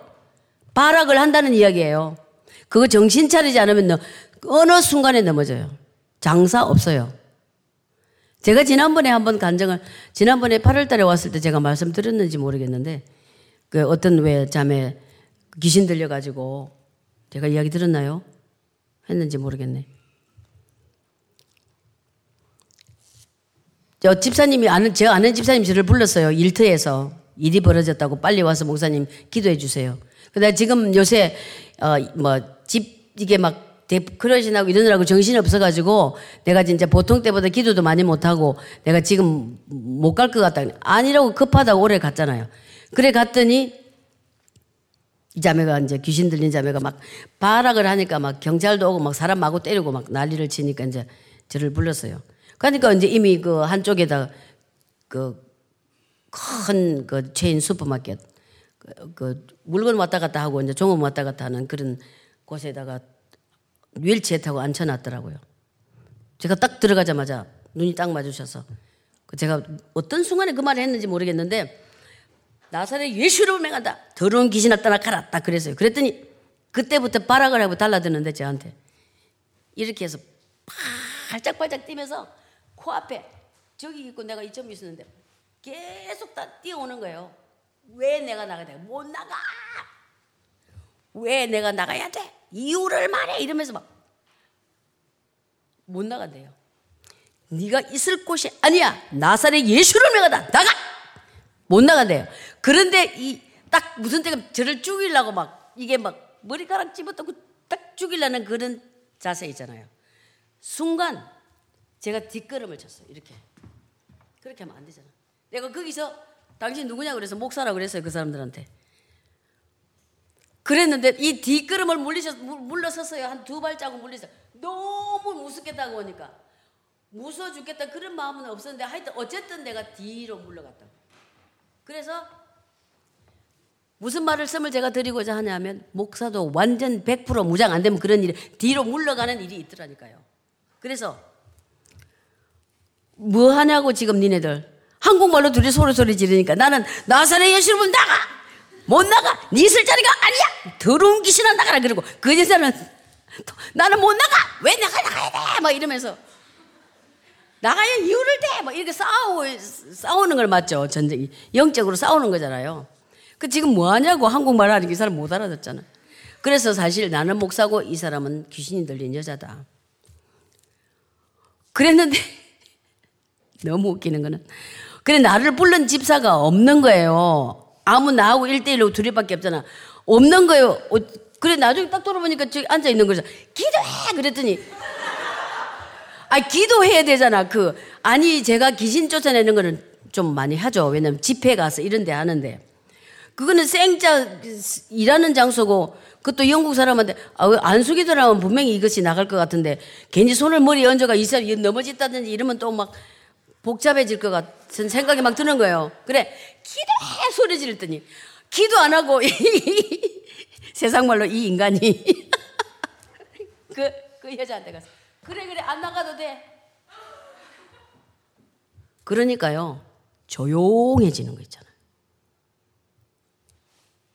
발악을 한다는 이야기예요. 그거 정신 차리지 않으면 어느 순간에 넘어져요. 장사 없어요. 제가 지난번에 한번 간증을, 지난번에 8월 달에 왔을 때 제가 말씀드렸는지 모르겠는데, 그 어떤 왜 자매 귀신 들려가지고 제가 이야기 들었나요? 했는지 모르겠네. 저 집사님이 아는 제가 아는 집사님 저를 불렀어요 일터에서 일이 벌어졌다고 빨리 와서 목사님 기도해 주세요. 근데 지금 요새 어 뭐 집 이게 막 크러신하고 이러느라고 정신이 없어가지고 내가 진짜 보통 때보다 기도도 많이 못하고 내가 지금 못 갈 것 같다. 아니라고 급하다고 오래 갔잖아요. 그래 갔더니 이 자매가 이제 귀신 들린 자매가 막 발악을 하니까 막 경찰도 오고 막 사람 마구 때리고 막 난리를 치니까 이제 저를 불렀어요. 그러니까 이제 이미 그 한쪽에다 그 큰 그 체인 슈퍼마켓 그, 그 물건 왔다 갔다 하고 이제 종업 왔다 갔다 하는 그런 곳에다가 휠체어 타고 앉혀놨더라고요. 제가 딱 들어가자마자 눈이 딱 마주쳐서 그 제가 어떤 순간에 그 말을 했는지 모르겠는데 나사렛 예수를 맹한다. 더러운 귀신아 떠나가라. 딱 그랬어요. 그랬더니 그때부터 바락을 하고 달라드는데 저한테 이렇게 해서 팔짝팔짝 뛰면서 코앞에 저기 있고 내가 이점 있었는데 계속 다 뛰어오는 거예요. 왜 내가 나가야 돼? 못 나가. 왜 내가 나가야 돼? 이유를 말해 이러면서 막 못 나간대요. 네가 있을 곳이 아니야. 나사렛 예수를 명하다. 나가. 못 나간대요. 그런데 이 딱 무슨 때가 저를 죽이려고 막 이게 막 머리카락 집어뜯고 딱 죽이려는 그런 자세 있잖아요. 순간 제가 뒷걸음을 쳤어요. 이렇게. 그렇게 하면 안 되잖아. 내가 거기서 당신 누구냐 그래서 목사라고 그랬어요. 그 사람들한테. 그랬는데 이 뒷걸음을 물리셔, 물러섰어요. 한 두 발자국 물리서 너무 무섭겠다고 하니까 무서워 죽겠다 그런 마음은 없었는데 하여튼 어쨌든 내가 뒤로 물러갔다고. 그래서 무슨 말을 씀을 제가 드리고자 하냐면 목사도 완전 100% 무장 안 되면 그런 일이 뒤로 물러가는 일이 있더라니까요. 그래서 뭐 하냐고 지금 니네들. 한국말로 둘이 소리소리 지르니까 나는 나사렛 예수님은 나가! 못 나가! 네 있을 자리가 아니야! 더러운 귀신아 나가라 그러고 그 여자는 나는 못 나가! 왜 내가 나가야 돼막 이러면서 나가야 이유를 대막 이렇게 싸우 싸우는 걸 맞죠 전쟁이. 영적으로 싸우는 거잖아요 그 지금 뭐 하냐고 한국말 하는 이 사람 못 알아듣잖아 그래서 사실 나는 목사고 이 사람은 귀신이 들린 여자다 그랬는데 너무 웃기는 거는 그래 나를 부른 집사가 없는 거예요. 아무 나하고 1대1로 둘이밖에 없잖아. 없는 거예요. 어, 그래 나중에 딱 돌아보니까 저기 앉아 있는 거죠. 기도해 그랬더니 아 기도해야 되잖아. 그 아니 제가 귀신 쫓아내는 거는 좀 많이 하죠. 왜냐면 집회 가서 이런 데 하는데 그거는 생자 일하는 장소고 그것도 영국 사람한테 아, 안수기도라면 분명히 이것이 나갈 것 같은데 괜히 손을 머리에 얹어가 이 사람이 넘어졌다든지 이러면 또 막 복잡해질 것 같은 생각이 막 드는 거예요. 그래 기도해 소리 지르더니 기도 안 하고 세상 말로 이 인간이 그, 그 여자한테 가서 그래 그래 안 나가도 돼. 그러니까요 조용해지는 거 있잖아요.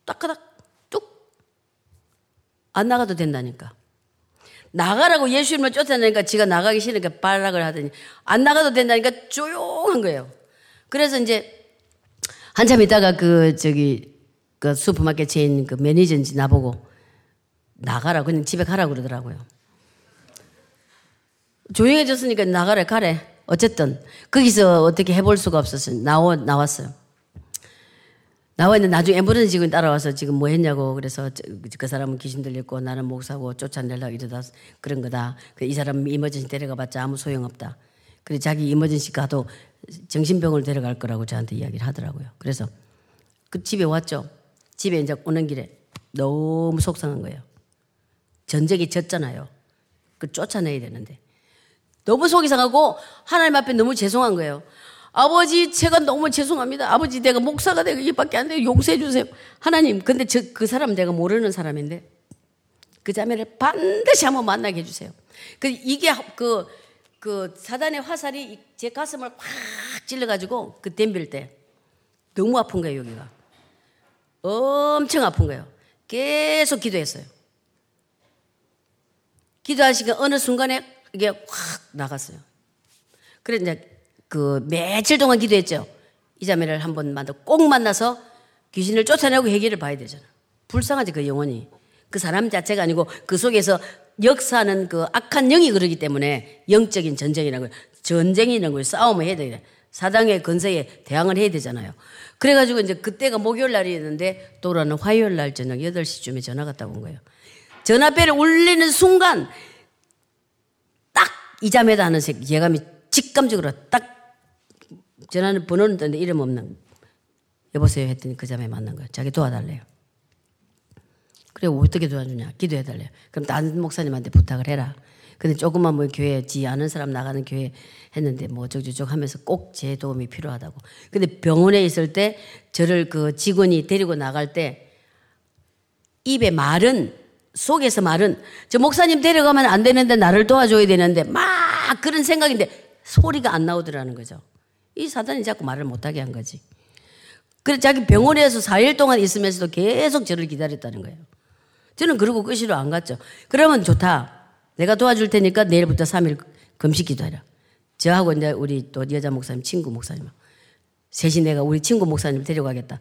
따까닥 뚝 안 나가도 된다니까. 나가라고 예수님을 쫓아내니까 지가 나가기 싫으니까 발악을 하더니 안 나가도 된다니까 조용한 거예요. 그래서 이제 한참 있다가 그 저기 그 슈퍼마켓 체인 그 매니저인지 나보고 나가라 그냥 집에 가라 그러더라고요. 조용해졌으니까 나가래 가래. 어쨌든 거기서 어떻게 해볼 수가 없었어요. 나와 나왔어요. 나와 있는 나중에 앰뷸런스 직원이 따라와서 지금 뭐 했냐고 그래서 그 사람은 귀신 들렸고 나는 목사고 쫓아내려고 이러다 그런 거다. 그이 사람 이머전시 데려가 봤자 아무 소용없다. 그래 자기 이머전시 가도 정신병을 데려갈 거라고 저한테 이야기를 하더라고요. 그래서 그 집에 왔죠. 집에 이제 오는 길에 너무 속상한 거예요. 전쟁이 졌잖아요. 그 쫓아내야 되는데. 너무 속이 상하고 하나님 앞에 너무 죄송한 거예요. 아버지, 제가 너무 죄송합니다. 아버지, 내가 목사가 되고 이밖에 안 돼요. 용서해 주세요. 하나님, 근데 저, 그 사람 내가 모르는 사람인데 그 자매를 반드시 한번 만나게 해주세요. 그 이게 그, 그 사단의 화살이 제 가슴을 확 찔러가지고 그 댐빌 때 너무 아픈 거예요, 여기가. 엄청 아픈 거예요. 계속 기도했어요. 기도하시니까 어느 순간에 이게 확 나갔어요. 그래, 이제 그 며칠 동안 기도했죠. 이 자매를 한 번 만나 꼭 만나서 귀신을 쫓아내고 해결을 봐야 되잖아. 불쌍하지 그 영혼이. 그 사람 자체가 아니고 그 속에서 역사는 그 악한 영이 그러기 때문에 영적인 전쟁이라고 전쟁이라는 걸 싸움을 해야 돼. 사당의 건세에 대항을 해야 되잖아요. 그래가지고 이제 그때가 목요일 날이었는데 또라는 화요일 날 저녁 8시쯤에 전화가 딱온 거예요. 전화벨을 울리는 순간 딱 이 자매다 하는 색 예감이 직감적으로 딱 전화는 번호는 떴는데 이름 없는 여보세요 했더니 그 자매 만난 거예요. 자기 도와달래요. 그래 어떻게 도와주냐? 기도해달래요. 그럼 다른 목사님한테 부탁을 해라. 근데 조금만 뭐 교회 지 아는 사람 나가는 교회 했는데 뭐 어쩌고저쩌고 하면서 꼭 제 도움이 필요하다고. 근데 병원에 있을 때 저를 그 직원이 데리고 나갈 때 입에 말은 속에서 말은 저 목사님 데려가면 안 되는데 나를 도와줘야 되는데 막 그런 생각인데 소리가 안 나오더라는 거죠. 이 사단이 자꾸 말을 못하게 한 거지. 그래서 자기 병원에서 4일 동안 있으면서도 계속 저를 기다렸다는 거예요. 저는 그러고 끝으로 안 갔죠. 그러면 좋다. 내가 도와줄 테니까 내일부터 3일 금식 기도해라. 저하고 이제 우리 또 여자 목사님, 친구 목사님. 셋이 내가 우리 친구 목사님 데려가겠다.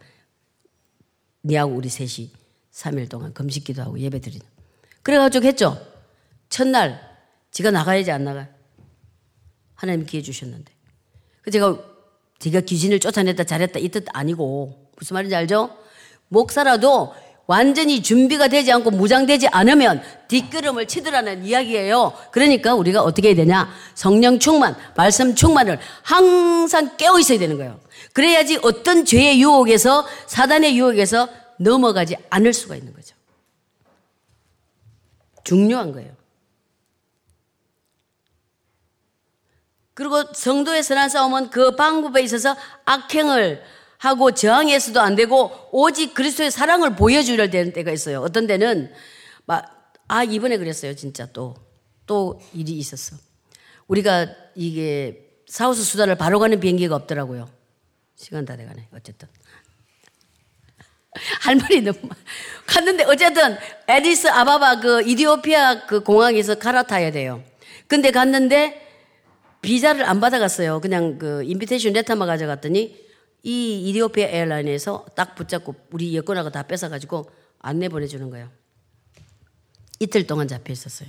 니하고 우리 셋이 3일 동안 금식 기도하고 예배 드리는. 그래가지고 했죠. 첫날, 지가 나가야지 안 나가. 하나님 기회 주셨는데. 그 제가, 제가 귀신을 쫓아냈다 잘했다 이 뜻 아니고, 무슨 말인지 알죠? 목사라도 완전히 준비가 되지 않고 무장되지 않으면 뒷걸음을 치더라는 이야기예요. 그러니까 우리가 어떻게 해야 되냐? 성령 충만, 말씀 충만을 항상 깨어 있어야 되는 거예요. 그래야지 어떤 죄의 유혹에서 사단의 유혹에서 넘어가지 않을 수가 있는 거죠. 중요한 거예요. 그리고 성도의 선한 싸움은 그 방법에 있어서 악행을 하고 저항해서도 안 되고 오직 그리스도의 사랑을 보여줘야 되는 때가 있어요. 어떤 때는 막, 아, 이번에 그랬어요. 진짜 또. 또 일이 있었어. 우리가 이게 사우스 수단을 바로 가는 비행기가 없더라고요. 시간 다 돼가네. 어쨌든. 할 말이 너무 갔는데 어쨌든 에디스 아바바 그 이디오피아 그 공항에서 갈아타야 돼요. 근데 갔는데 비자를 안 받아갔어요. 그냥 그 인비테이션 레터만 가져갔더니 이 이디오피아 에어라인에서 딱 붙잡고 우리 여권하고 다 뺏어가지고 안내 보내주는 거예요. 이틀 동안 잡혀 있었어요.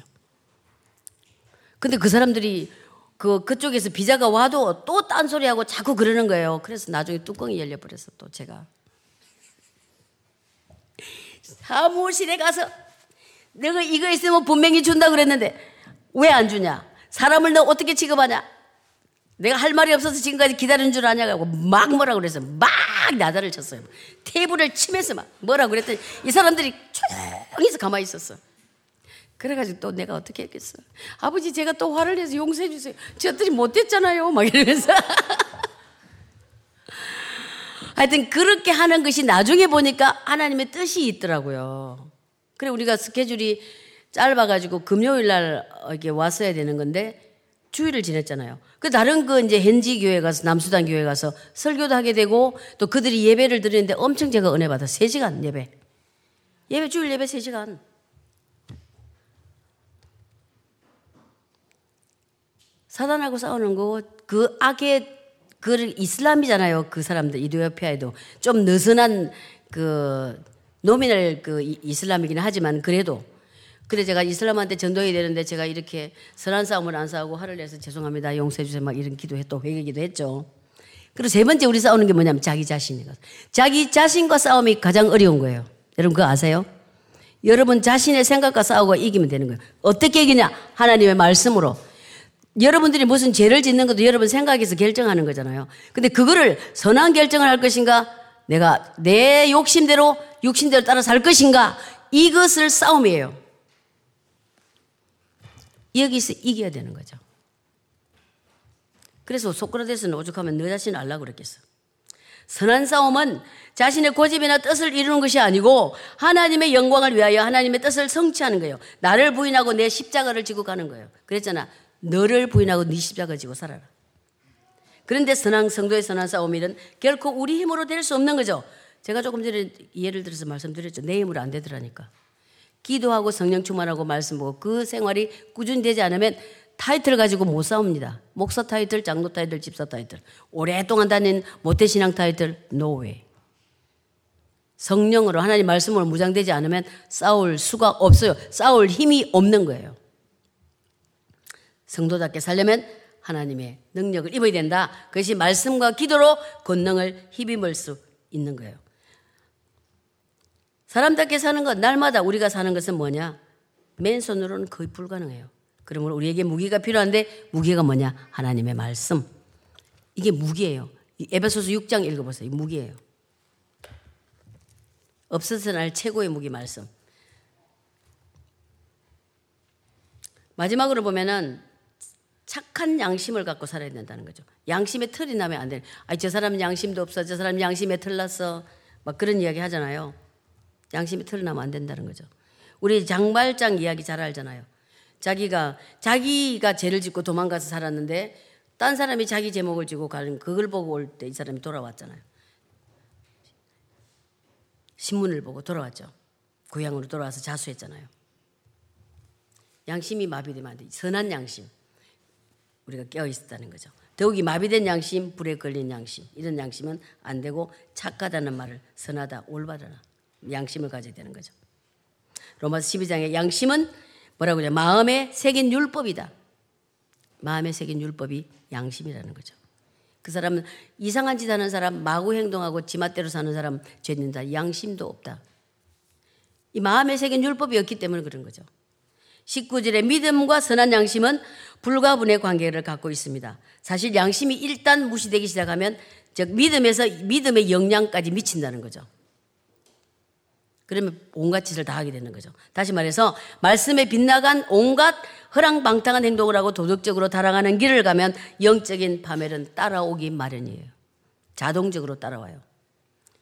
근데 그 사람들이 그, 그쪽에서 비자가 와도 또 딴소리하고 자꾸 그러는 거예요. 그래서 나중에 뚜껑이 열려버렸어, 또 제가. 사무실에 가서 내가 이거 있으면 분명히 준다 그랬는데 왜 안 주냐? 사람을 너 어떻게 취급하냐? 내가 할 말이 없어서 지금까지 기다리는 줄 아냐고 막 뭐라 그래서 막 나다를 쳤어요. 테이블을 치면서 막 뭐라 그랬더니 이 사람들이 조용히서 가만히 있었어. 그래가지고 또 내가 어떻게 했겠어. 아버지 제가 또 화를 내서 용서해 주세요. 저들이 못됐잖아요. 막 이러면서. 하여튼 그렇게 하는 것이 나중에 보니까 하나님의 뜻이 있더라고요. 그래 우리가 스케줄이 짧아가지고 금요일 날 이렇게 왔어야 되는 건데 주일을 지냈잖아요. 그 다른 그 이제 현지 교회 가서 남수단 교회 가서 설교도 하게 되고 또 그들이 예배를 드리는데 엄청 제가 은혜 받아 3시간 예배. 예배 주일 예배 3시간. 사단하고 싸우는 거 그 악의 그 이슬람이잖아요. 그 사람들 이디오피아에도 좀 느슨한 그 노미널 그 이슬람이긴 하지만 그래도 그래 제가 이슬람한테 전도해야 되는데 제가 이렇게 선한 싸움을 안 싸우고 화를 내서 죄송합니다. 용서해 주세요. 막 이런 기도했또 회개 기도 했죠. 그리고 세 번째 우리 싸우는 게 뭐냐면 자기 자신이거 자기 자신과 싸움이 가장 어려운 거예요. 여러분 그거 아세요? 여러분 자신의 생각과 싸우고 이기면 되는 거예요. 어떻게 이기냐? 하나님의 말씀으로. 여러분들이 무슨 죄를 짓는 것도 여러분 생각에서 결정하는 거잖아요. 근데 그거를 선한 결정을 할 것인가? 내가 내 욕심대로 육신대로 따라 살 것인가? 이것을 싸움이에요. 여기서 이겨야 되는 거죠. 그래서 소크라테스는 오죽하면 너 자신을 알라고 그랬겠어. 선한 싸움은 자신의 고집이나 뜻을 이루는 것이 아니고 하나님의 영광을 위하여 하나님의 뜻을 성취하는 거예요. 나를 부인하고 내 십자가를 지고 가는 거예요. 그랬잖아. 너를 부인하고 네 십자가 지고 살아라. 그런데 선한 성도의 선한 싸움일은 결코 우리 힘으로 될 수 없는 거죠. 제가 조금 전에 예를 들어서 말씀드렸죠. 내 힘으로 안 되더라니까. 기도하고 성령 충만하고 말씀 보고 그 생활이 꾸준히 되지 않으면 타이틀 가지고 못 싸웁니다. 목사 타이틀, 장로 타이틀, 집사 타이틀. 오랫동안 다닌 모태 신앙 타이틀, no way. 성령으로 하나님 말씀으로 무장되지 않으면 싸울 수가 없어요. 싸울 힘이 없는 거예요. 성도답게 살려면 하나님의 능력을 입어야 된다. 그것이 말씀과 기도로 권능을 힘입을 수 있는 거예요. 사람답게 사는 것, 날마다 우리가 사는 것은 뭐냐? 맨손으로는 거의 불가능해요. 그러므로 우리에게 무기가 필요한데 무기가 뭐냐? 하나님의 말씀. 이게 무기예요. 에베소서 6장 읽어보세요. 무기예요. 없어서 날 최고의 무기 말씀. 마지막으로 보면은 착한 양심을 갖고 살아야 된다는 거죠. 양심의 틀이 나면 안 돼. 아, 저 사람 양심도 없어. 저 사람 양심에 틀 났어. 막 그런 이야기 하잖아요. 양심이 틀 나면 안 된다는 거죠. 우리 장발장 이야기 잘 알잖아요. 자기가 자기가 죄를 짓고 도망가서 살았는데 딴 사람이 자기 제목을 지고 가는 그걸 보고 올 때 이 사람이 돌아왔잖아요. 신문을 보고 돌아왔죠. 고향으로 돌아와서 자수했잖아요. 양심이 마비되면 안 돼. 선한 양심. 우리가 깨어 있었다는 거죠. 더욱이 마비된 양심, 불에 걸린 양심. 이런 양심은 안 되고 착하다는 말을 선하다, 올바르다. 양심을 가져야 되는 거죠. 로마서 12장의 양심은 뭐라고 그래? 마음에 새긴 율법이다. 마음에 새긴 율법이 양심이라는 거죠. 그 사람은 이상한 짓 하는 사람, 마구 행동하고 지맛대로 사는 사람, 죄는다. 양심도 없다. 이 마음에 새긴 율법이 없기 때문에 그런 거죠. 19절의 믿음과 선한 양심은 불과 분의 관계를 갖고 있습니다. 사실 양심이 일단 무시되기 시작하면 즉 믿음에서 믿음의 영향까지 미친다는 거죠. 그러면 온갖 짓을 다 하게 되는 거죠. 다시 말해서 말씀에 빗나간 온갖 허랑방탕한 행동을 하고 도덕적으로 달아가는 길을 가면 영적인 파멸은 따라오기 마련이에요. 자동적으로 따라와요.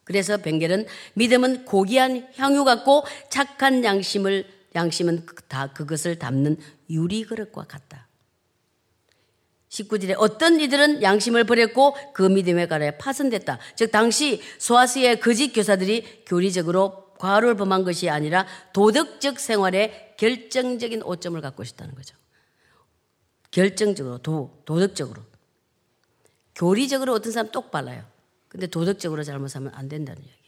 그래서 뱅겔은 믿음은 고귀한 향유 같고 착한 양심을 양심은 다 그것을 담는 유리 그릇과 같다. 19절에 어떤 이들은 양심을 버렸고 그 믿음에 가려 파손됐다. 즉 당시 소아스의 거짓 교사들이 교리적으로 과로를 범한 것이 아니라 도덕적 생활에 결정적인 오점을 갖고 있었다는 거죠. 결정적으로, 도, 도덕적으로. 교리적으로 어떤 사람 똑발라요. 근데 도덕적으로 잘못하면 안 된다는 얘기예요.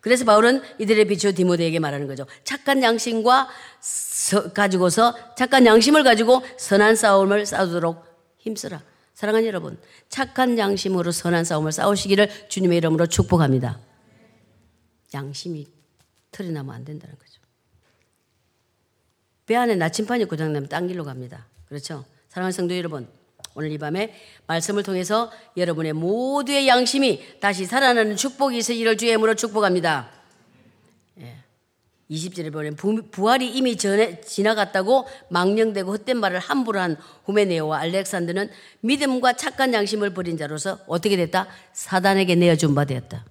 그래서 바울은 이들의 비추어 디모데에게 말하는 거죠. 착한 양심과 서, 가지고서 착한 양심을 가지고 선한 싸움을 싸우도록 힘쓰라. 사랑하는 여러분, 착한 양심으로 선한 싸움을 싸우시기를 주님의 이름으로 축복합니다. 양심이 털이 나면 안 된다는 거죠. 배 안에 나침판이 고장나면 딴 길로 갑니다. 그렇죠? 사랑하는 성도 여러분, 오늘 이 밤에 말씀을 통해서 여러분의 모두의 양심이 다시 살아나는 축복이 있으기를 주의 이름으로 축복합니다. 예. 20절에 보면 부 활이 이미 전에 지나갔다고 망령되고 헛된 말을 함부로 한 후메네오와 알렉산드는 믿음과 착한 양심을 버린 자로서 어떻게 됐다? 사단에게 내어준 바 되었다.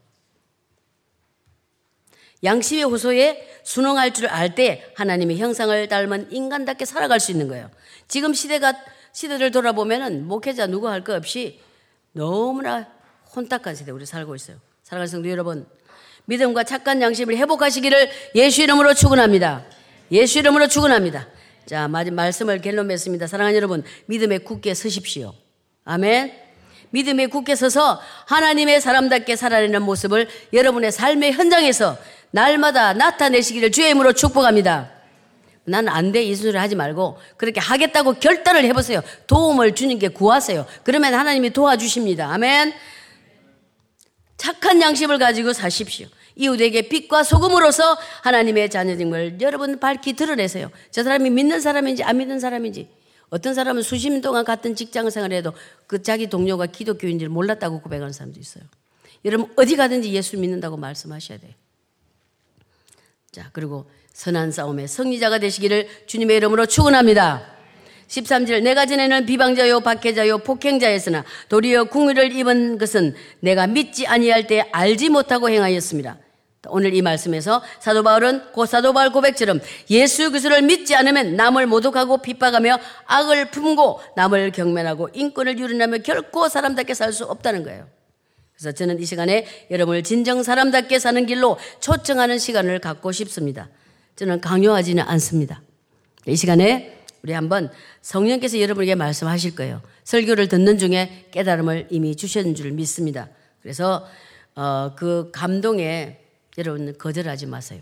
양심의 호소에 순응할 줄 알 때 하나님의 형상을 닮은 인간답게 살아갈 수 있는 거예요. 지금 시대가 시대를 돌아보면은 목회자 누구 할 거 없이 너무나 혼탁한 시대 우리 살고 있어요. 사랑하는 성도 여러분, 믿음과 착한 양심을 회복하시기를 예수 이름으로 축원합니다. 예수 이름으로 축원합니다. 자, 마지막 말씀을 갤론 맺습니다. 사랑하는 여러분, 믿음에 굳게 서십시오. 아멘. 믿음에 굳게 서서 하나님의 사람답게 살아내는 모습을 여러분의 삶의 현장에서 날마다 나타내시기를 주의 이름으로 축복합니다. 나는 안 돼. 이 소리 하지 말고 그렇게 하겠다고 결단을 해보세요. 도움을 주님께 구하세요. 그러면 하나님이 도와주십니다. 아멘. 착한 양심을 가지고 사십시오. 이웃에게 빛과 소금으로서 하나님의 자녀됨을 여러분 밝히 드러내세요. 저 사람이 믿는 사람인지 안 믿는 사람인지 어떤 사람은 수십 년 동안 같은 직장 생활해도 그 자기 동료가 기독교인지를 몰랐다고 고백하는 사람도 있어요. 여러분 어디 가든지 예수 믿는다고 말씀하셔야 돼요. 자, 그리고 선한 싸움의 승리자가 되시기를 주님의 이름으로 축원합니다. 13절 내가 지내는 비방자요 박해자요 폭행자였으나 도리어 궁유를 입은 것은 내가 믿지 아니할 때 알지 못하고 행하였습니다. 오늘 이 말씀에서 사도 바울은 고 사도 바울 고백처럼 예수 그리스도를 믿지 않으면 남을 모독하고 핍박하며 악을 품고 남을 경멸하고 인권을 유린하며 결코 사람답게 살 수 없다는 거예요. 그래서 저는 이 시간에 여러분을 진정 사람답게 사는 길로 초청하는 시간을 갖고 싶습니다. 저는 강요하지는 않습니다. 이 시간에 우리 한번 성령께서 여러분에게 말씀하실 거예요. 설교를 듣는 중에 깨달음을 이미 주셨는 줄 믿습니다. 그래서 어, 그 감동에 여러분 거절하지 마세요.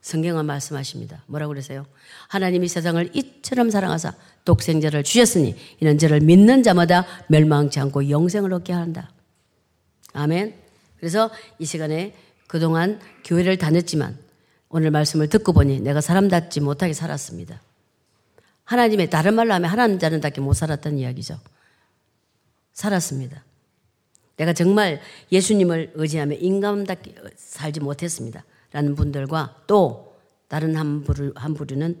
성경은 말씀하십니다. 뭐라고 그러세요? 하나님이 세상을 이처럼 사랑하사 독생자를 주셨으니 이는 저를 믿는 자마다 멸망치 않고 영생을 얻게 한다. 아멘. 그래서 이 시간에 그동안 교회를 다녔지만 오늘 말씀을 듣고 보니 내가 사람답지 못하게 살았습니다. 하나님의 다른 말로 하면 하나님 자는답게 못 살았다는 이야기죠. 살았습니다. 내가 정말 예수님을 의지하며 인간답게 살지 못했습니다. 라는 분들과 또 다른 한 부류, 한 부류는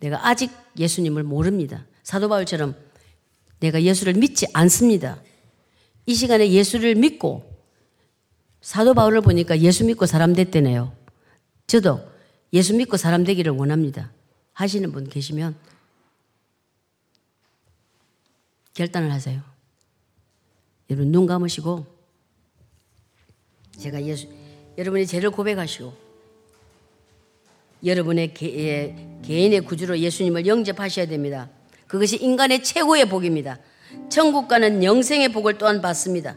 내가 아직 예수님을 모릅니다. 사도 바울처럼 내가 예수를 믿지 않습니다. 이 시간에 예수를 믿고 사도 바울을 보니까 예수 믿고 사람 됐대네요. 저도 예수 믿고 사람 되기를 원합니다. 하시는 분 계시면 결단을 하세요. 여러분 눈 감으시고 제가 예수 여러분이 죄를 고백하시고 여러분의 개, 예, 개인의 구주로 예수님을 영접하셔야 됩니다. 그것이 인간의 최고의 복입니다. 천국 가는 영생의 복을 또한 받습니다.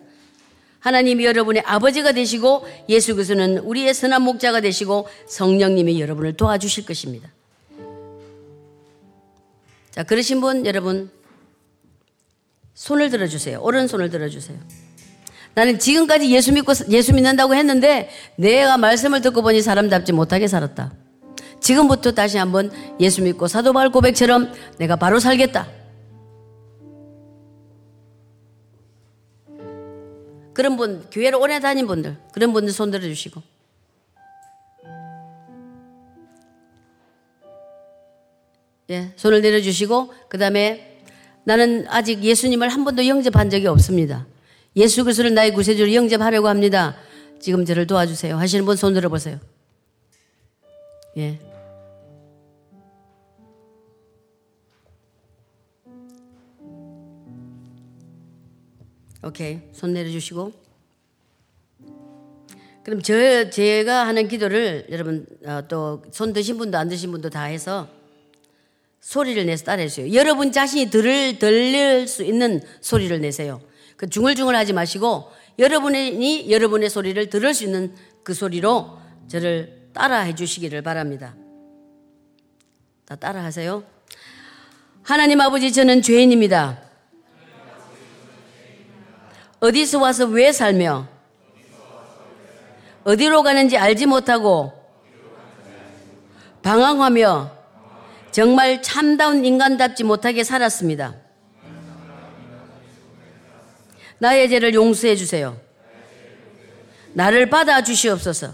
하나님이 여러분의 아버지가 되시고 예수 그리스도는 우리의 선한 목자가 되시고 성령님이 여러분을 도와주실 것입니다. 자, 그러신 분 여러분 손을 들어 주세요. 오른손을 들어 주세요. 나는 지금까지 예수 믿고 예수 믿는다고 했는데 내가 말씀을 듣고 보니 사람답지 못하게 살았다. 지금부터 다시 한번 예수 믿고 사도 바울 고백처럼 내가 바로 살겠다. 그런 분, 교회를 오래 다닌 분들, 그런 분들 손 들어주시고. 예, 손을 내려주시고, 그 다음에 나는 아직 예수님을 한 번도 영접한 적이 없습니다. 예수 그리스도를 나의 구세주로 영접하려고 합니다. 지금 저를 도와주세요. 하시는 분 손 들어보세요. 예. 오케이. 손 내려주시고. 그럼 저, 제가 하는 기도를 여러분, 어, 또손 드신 분도 안 드신 분도 다 해서 소리를 내서 따라해주세요. 여러분 자신이 들을, 들릴 수 있는 소리를 내세요. 그 중얼중얼 하지 마시고 여러분이 여러분의 소리를 들을 수 있는 그 소리로 저를 따라해 주시기를 바랍니다. 다 따라하세요. 하나님 아버지 저는 죄인입니다. 어디서 와서 왜 살며 어디로 가는지 알지 못하고 방황하며 정말 참다운 인간답지 못하게 살았습니다. 나의 죄를 용서해 주세요. 나를 받아 주시옵소서.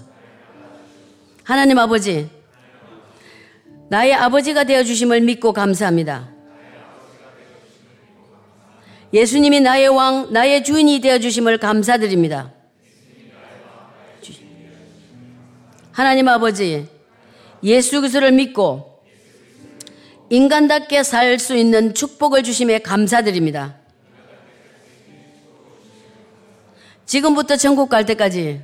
하나님 아버지, 나의 아버지가 되어 주심을 믿고 감사합니다. 예수님이 나의 왕, 나의 주인이 되어 주심을 감사드립니다. 하나님 아버지, 예수 그리스도를 믿고 인간답게 살 수 있는 축복을 주심에 감사드립니다. 지금부터 천국 갈 때까지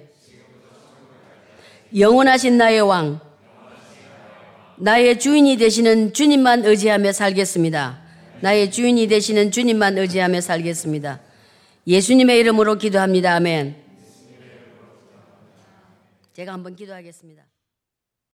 영원하신 나의 왕, 나의 주인이 되시는 주님만 의지하며 살겠습니다. 나의 주인이 되시는 주님만 의지하며 살겠습니다. 예수님의 이름으로 기도합니다. 아멘. 제가 한번 기도하겠습니다.